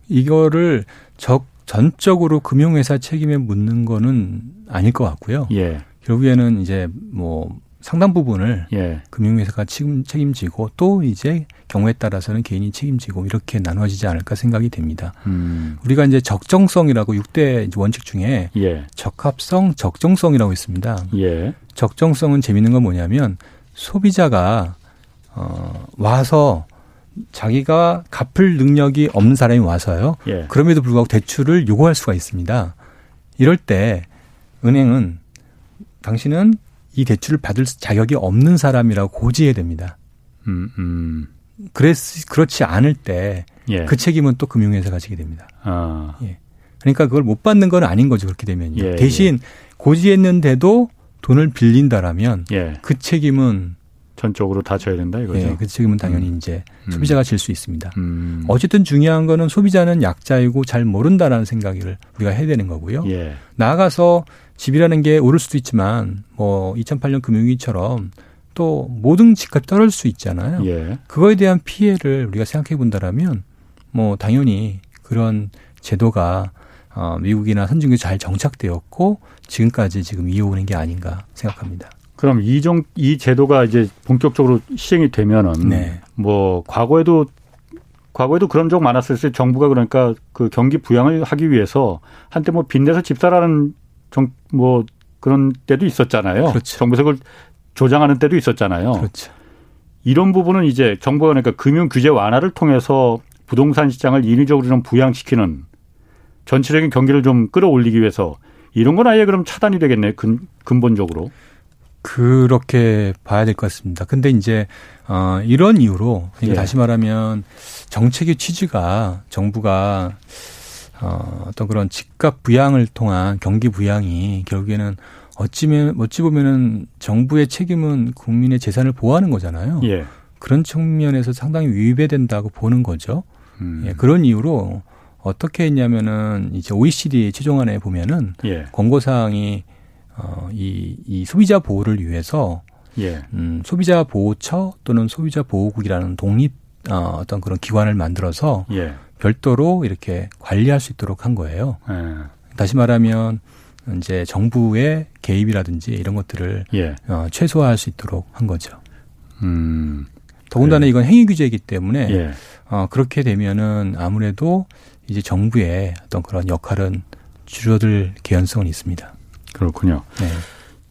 이거를 적 전적으로 금융회사 책임에 묻는 거는 아닐 것 같고요. 예. 결국에는 이제 뭐 상당 부분을 예. 금융회사가 책임, 책임지고 또 이제 경우에 따라서는 개인이 책임지고 이렇게 나눠지지 않을까 생각이 됩니다. 음. 우리가 이제 적정성이라고 6대 원칙 중에 예. 적합성, 적정성이라고 있습니다. 예. 적정성은 재밌는 건 뭐냐면 소비자가 어 와서 자기가 갚을 능력이 없는 사람이 와서요. 예. 그럼에도 불구하고 대출을 요구할 수가 있습니다. 이럴 때 은행은 당신은 이 대출을 받을 자격이 없는 사람이라고 고지해야 됩니다. 음, 음. 그랬, 그렇지 않을 때그 예. 그 책임은 또 금융회사가 지게 됩니다. 아. 예. 그러니까 그걸 못 받는 건 아닌 거죠. 그렇게 되면요. 예, 대신 예. 고지했는데도 돈을 빌린다라면 예. 그 책임은 전적으로 다 져야 된다 이거죠. 예, 그 책임은 당연히 음. 이제 소비자가 질 수 있습니다. 음. 어쨌든 중요한 거는 소비자는 약자이고 잘 모른다라는 생각을 우리가 해야 되는 거고요. 예. 나아가서 집이라는 게 오를 수도 있지만 뭐 2008년 금융위기처럼 또 모든 집값이 떨어질 수 있잖아요. 예. 그거에 대한 피해를 우리가 생각해 본다라면 뭐 당연히 그런 제도가 어, 미국이나 선진국에 잘 정착되었고 지금까지 지금 이어오는 게 아닌가 생각합니다. 그럼 이종 이 제도가 이제 본격적으로 시행이 되면은 네. 뭐 과거에도 과거에도 그런 적 많았을 때 정부가 그러니까 그 경기 부양을 하기 위해서 한때 뭐 빚내서 집 사라는 정, 뭐 그런 때도 있었잖아요. 그렇죠. 정부에서 그걸 조장하는 때도 있었잖아요. 그렇죠. 이런 부분은 이제 정부가 그러니까 금융 규제 완화를 통해서 부동산 시장을 인위적으로 좀 부양시키는 전체적인 경기를 좀 끌어올리기 위해서 이런 건 아예 그럼 차단이 되겠네 근, 근본적으로. 그렇게 봐야 될 것 같습니다. 근데 이제 어 이런 이유로 그러니까 예. 다시 말하면 정책의 취지가 정부가 어 어떤 그런 집값 부양을 통한 경기 부양이 결국에는 어찌면 어찌 보면은 정부의 책임은 국민의 재산을 보호하는 거잖아요. 예. 그런 측면에서 상당히 위배된다고 보는 거죠. 음. 예, 그런 이유로 어떻게 했냐면은 이제 OECD 최종안에 보면은 예. 권고 사항이 어, 이, 이 소비자 보호를 위해서 예. 음, 소비자 보호처 또는 소비자 보호국이라는 독립 어, 어떤 그런 기관을 만들어서 예. 별도로 이렇게 관리할 수 있도록 한 거예요. 예. 다시 말하면 이제 정부의 개입이라든지 이런 것들을 예. 어, 최소화할 수 있도록 한 거죠. 음. 더군다나 네. 이건 행위 규제이기 때문에 예. 어, 그렇게 되면은 아무래도 이제 정부의 어떤 그런 역할은 줄어들 개연성은 있습니다. 그렇군요. 네.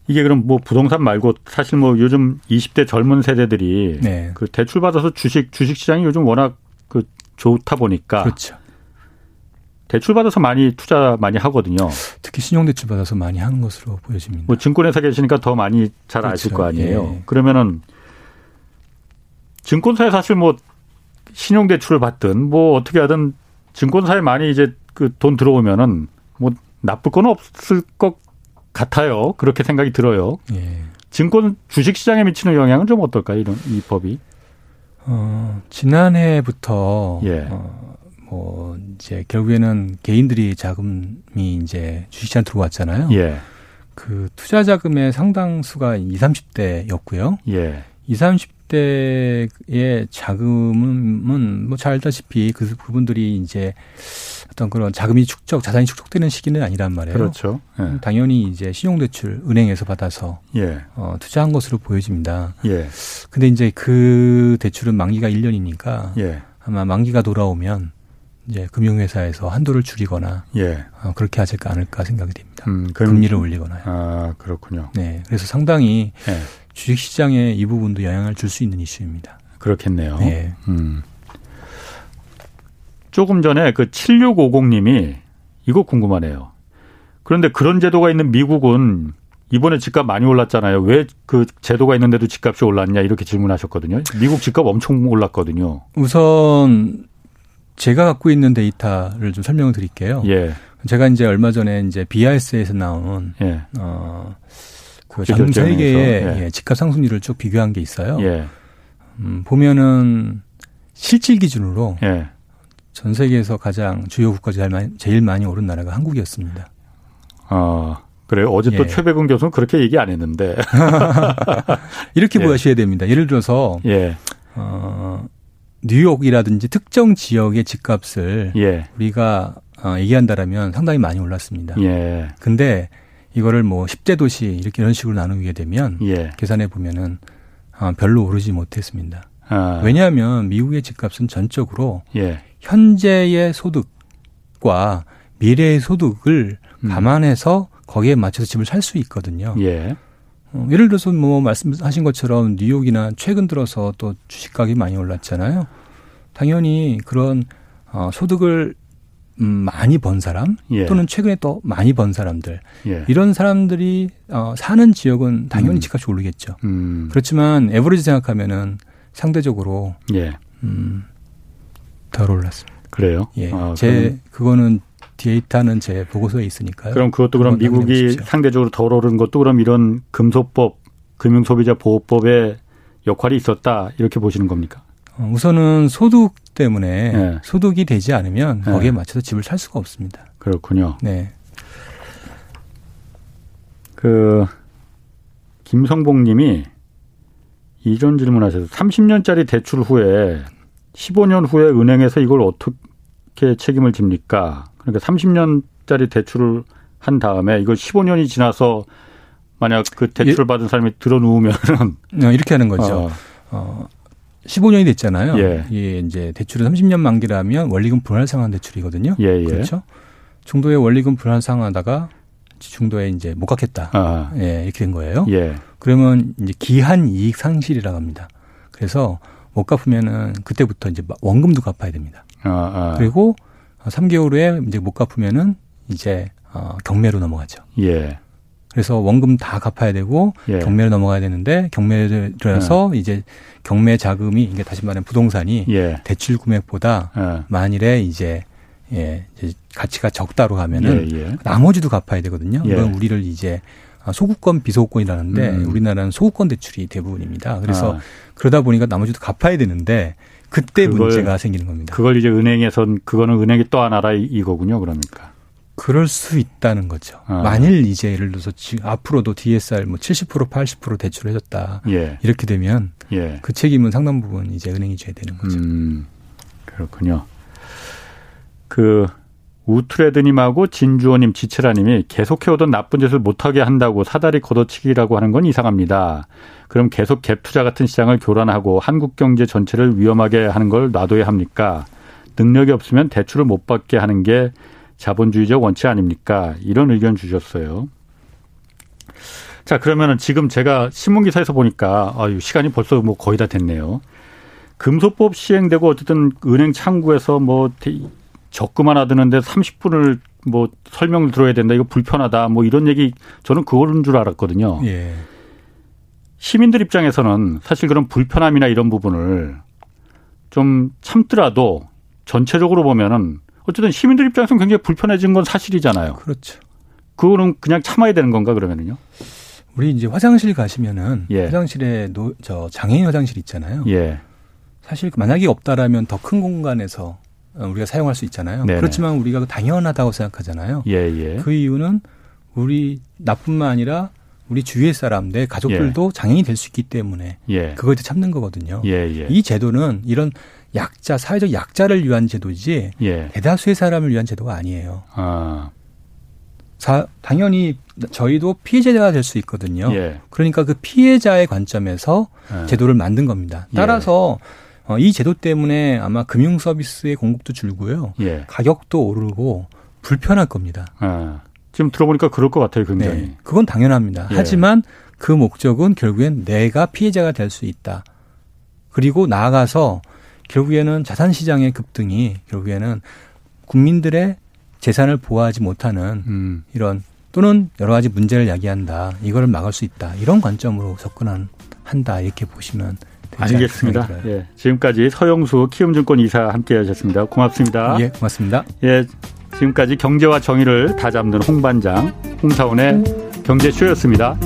이게 그럼 뭐 부동산 말고 사실 뭐 요즘 20대 젊은 세대들이 네. 그 대출 받아서 주식 주식 시장이 요즘 워낙 그 좋다 보니까 그렇죠. 대출 받아서 많이 투자 많이 하거든요. 특히 신용 대출 받아서 많이 하는 것으로 보여집니다. 뭐 증권회사 계시니까 더 많이 잘 그렇죠. 아실 거 아니에요. 예. 그러면은 증권사에 사실 뭐 신용 대출을 받든 뭐 어떻게 하든 증권사에 많이 이제 그 돈 들어오면은 뭐 나쁠 건 없을 것 같아요. 그렇게 생각이 들어요. 예. 증권 주식 시장에 미치는 영향은 좀 어떨까요? 이런 이 법이? 어, 지난해부터 예. 어, 뭐 이제 결국에는 개인들이 자금이 이제 주식시장 들어왔잖아요. 예. 그 투자 자금의 상당수가 20, 30대였고요. 예. 20, 30대의 자금은 뭐잘 알다시피 그 그분들이 이제 어떤 그런 자금이 축적, 자산이 축적되는 시기는 아니란 말이에요. 그렇죠. 예. 당연히 이제 신용대출 은행에서 받아서 예. 어, 투자한 것으로 보여집니다. 예. 근데 이제 그 대출은 만기가 1년이니까 예. 아마 만기가 돌아오면 이제 금융회사에서 한도를 줄이거나 예. 어, 그렇게 하지 않을까 생각이 됩니다. 음, 금리를 올리거나요. 아 그렇군요. 네, 그래서 상당히 예. 주식시장에 이 부분도 영향을 줄 수 있는 이슈입니다. 그렇겠네요. 네. 음. 조금 전에 그 7650님이 이거 궁금하네요. 그런데 그런 제도가 있는 미국은 이번에 집값 많이 올랐잖아요. 왜 그 제도가 있는데도 집값이 올랐냐 이렇게 질문하셨거든요. 미국 집값 엄청 올랐거든요. 우선 제가 갖고 있는 데이터를 좀 설명을 드릴게요. 예. 제가 이제 얼마 전에 이제 BIS에서 나온 예. 어그 세계의 예. 예. 집값 상승률을 쭉 비교한 게 있어요. 예. 음, 보면은 실질 기준으로 예. 전 세계에서 가장 주요 국가 제일 많이, 제일 많이 오른 나라가 한국이었습니다. 아, 그래요? 어제 예. 또 최백운 교수는 그렇게 얘기 안 했는데. 이렇게 예. 보셔야 됩니다. 예를 들어서, 예. 어, 뉴욕이라든지 특정 지역의 집값을 예. 우리가 어, 얘기한다라면 상당히 많이 올랐습니다. 예. 근데 이거를 뭐 10대 도시 이렇게 이런 식으로 나누게 되면 예. 계산해 보면은 어, 별로 오르지 못했습니다. 아. 왜냐하면 미국의 집값은 전적으로 예. 현재의 소득과 미래의 소득을 음. 감안해서 거기에 맞춰서 집을 살 수 있거든요. 예. 어, 예를 들어서 뭐 말씀하신 것처럼 뉴욕이나 최근 들어서 또 주식 가격이 많이 올랐잖아요. 당연히 그런 어, 소득을 음, 많이 번 사람 예. 또는 최근에 또 많이 번 사람들 예. 이런 사람들이 어, 사는 지역은 당연히 음. 집값이 오르겠죠. 음. 그렇지만 에버리지 생각하면은 상대적으로 예. 음, 덜 올랐습니다. 그래요? 예. 아, 제 그거는 데이터는 제 보고서에 있으니까요. 그럼 그것도 그럼 미국이 상대적으로 덜 오른 것도 그럼 이런 금소법 금융소비자 보호법의 역할이 있었다 이렇게 보시는 겁니까? 어, 우선은 소득 때문에 네. 소득이 되지 않으면 네. 거기에 맞춰서 집을 살 수가 없습니다. 그렇군요. 네. 그 김성봉 님이 이전 질문하셔서 30년짜리 대출 후에 15년 후에 은행에서 이걸 어떻게 책임을 집니까? 그러니까 30년짜리 대출을 한 다음에 이걸 15년이 지나서 만약 그 대출을 예. 받은 사람이 들어 누우면은 어, 이렇게 하는 거죠. 어. 어 15년이 됐잖아요. 예. 예, 이제 대출은 30년 만기라면 원리금 불활상환 대출이거든요. 예, 예. 그렇죠. 중도에 원리금 불활상하다가 중도에 이제 못 갚겠다. 아. 예, 이렇게 된 거예요. 예. 그러면 이제 기한 이익 상실이라고 합니다. 그래서 못 갚으면은 그때부터 이제 원금도 갚아야 됩니다. 아, 아. 그리고 3개월 후에 이제 못 갚으면은 이제 어, 경매로 넘어가죠. 예. 그래서 원금 다 갚아야 되고 예. 경매로 넘어가야 되는데 경매를 들어서 예. 이제 경매 자금이 이게 다시 말하면 부동산이 예. 대출 금액보다 예. 만일에 이제 예, 이제 가치가 적다로 가면은 예, 예. 나머지도 갚아야 되거든요. 그건 우리를 이제 소구권 비소구권이라는데 음. 우리나라는 소구권 대출이 대부분입니다. 그래서 아. 그러다 보니까 나머지도 갚아야 되는데 그때 그걸, 문제가 생기는 겁니다. 그걸 이제 은행에선 그거는 은행이 또 하나라 이거군요. 그러니까. 그럴 수 있다는 거죠. 아. 만일 이제 예를 들어서 앞으로도 DSR 뭐 70% 80% 대출을 해줬다. 예. 이렇게 되면 예. 그 책임은 상당 부분 이제 은행이 져야 되는 거죠. 음, 그렇군요. 그 우트레드님하고 진주호님, 지체라님이 계속해오던 나쁜 짓을 못하게 한다고 사다리 걷어치기라고 하는 건 이상합니다. 그럼 계속 갭 투자 같은 시장을 교란하고 한국 경제 전체를 위험하게 하는 걸 놔둬야 합니까? 능력이 없으면 대출을 못 받게 하는 게 자본주의적 원칙 아닙니까? 이런 의견 주셨어요. 자, 그러면은 지금 제가 신문 기사에서 보니까 아유, 시간이 벌써 뭐 거의 다 됐네요. 금소법 시행되고 어쨌든 은행 창구에서 뭐 적금만 하드는데 30분을 뭐 설명을 들어야 된다. 이거 불편하다. 뭐 이런 얘기 저는 그거는 줄 알았거든요. 예. 시민들 입장에서는 사실 그런 불편함이나 이런 부분을 좀 참더라도 전체적으로 보면은 어쨌든 시민들 입장에서는 굉장히 불편해진 건 사실이잖아요. 그렇죠. 그거는 그냥 참아야 되는 건가 그러면은요? 우리 이제 화장실 가시면은 예. 화장실에 노, 저 장애인 화장실 있잖아요. 예. 사실 만약에 없다라면 더 큰 공간에서 우리가 사용할 수 있잖아요. 네네. 그렇지만 우리가 당연하다고 생각하잖아요. 예, 예. 그 이유는 우리 나뿐만 아니라 우리 주위의 사람, 내 가족들도 예. 장애인이 될 수 있기 때문에 예. 그걸 참는 거거든요. 예, 예. 이 제도는 이런 약자, 사회적 약자를 위한 제도지 예. 대다수의 사람을 위한 제도가 아니에요. 아. 사, 당연히 저희도 피해자가 될 수 있거든요. 예. 그러니까 그 피해자의 관점에서 예. 제도를 만든 겁니다. 예. 따라서 어, 이 제도 때문에 아마 금융 서비스의 공급도 줄고요. 예. 가격도 오르고 불편할 겁니다. 아. 지금 들어보니까 그럴 것 같아요, 굉장히. 네. 그건 당연합니다. 하지만 그 목적은 결국엔 내가 피해자가 될 수 있다. 그리고 나아가서 결국에는 자산 시장의 급등이 결국에는 국민들의 재산을 보호하지 못하는 음. 이런 또는 여러 가지 문제를 야기한다. 이거를 막을 수 있다. 이런 관점으로 접근 한다. 이렇게 보시면 알겠습니다. 예. 지금까지 서영수 키움증권 이사 함께 하셨습니다. 고맙습니다. 예, 고맙습니다. 예. 지금까지 경제와 정의를 다 잡는 홍반장 홍사원의 경제쇼였습니다.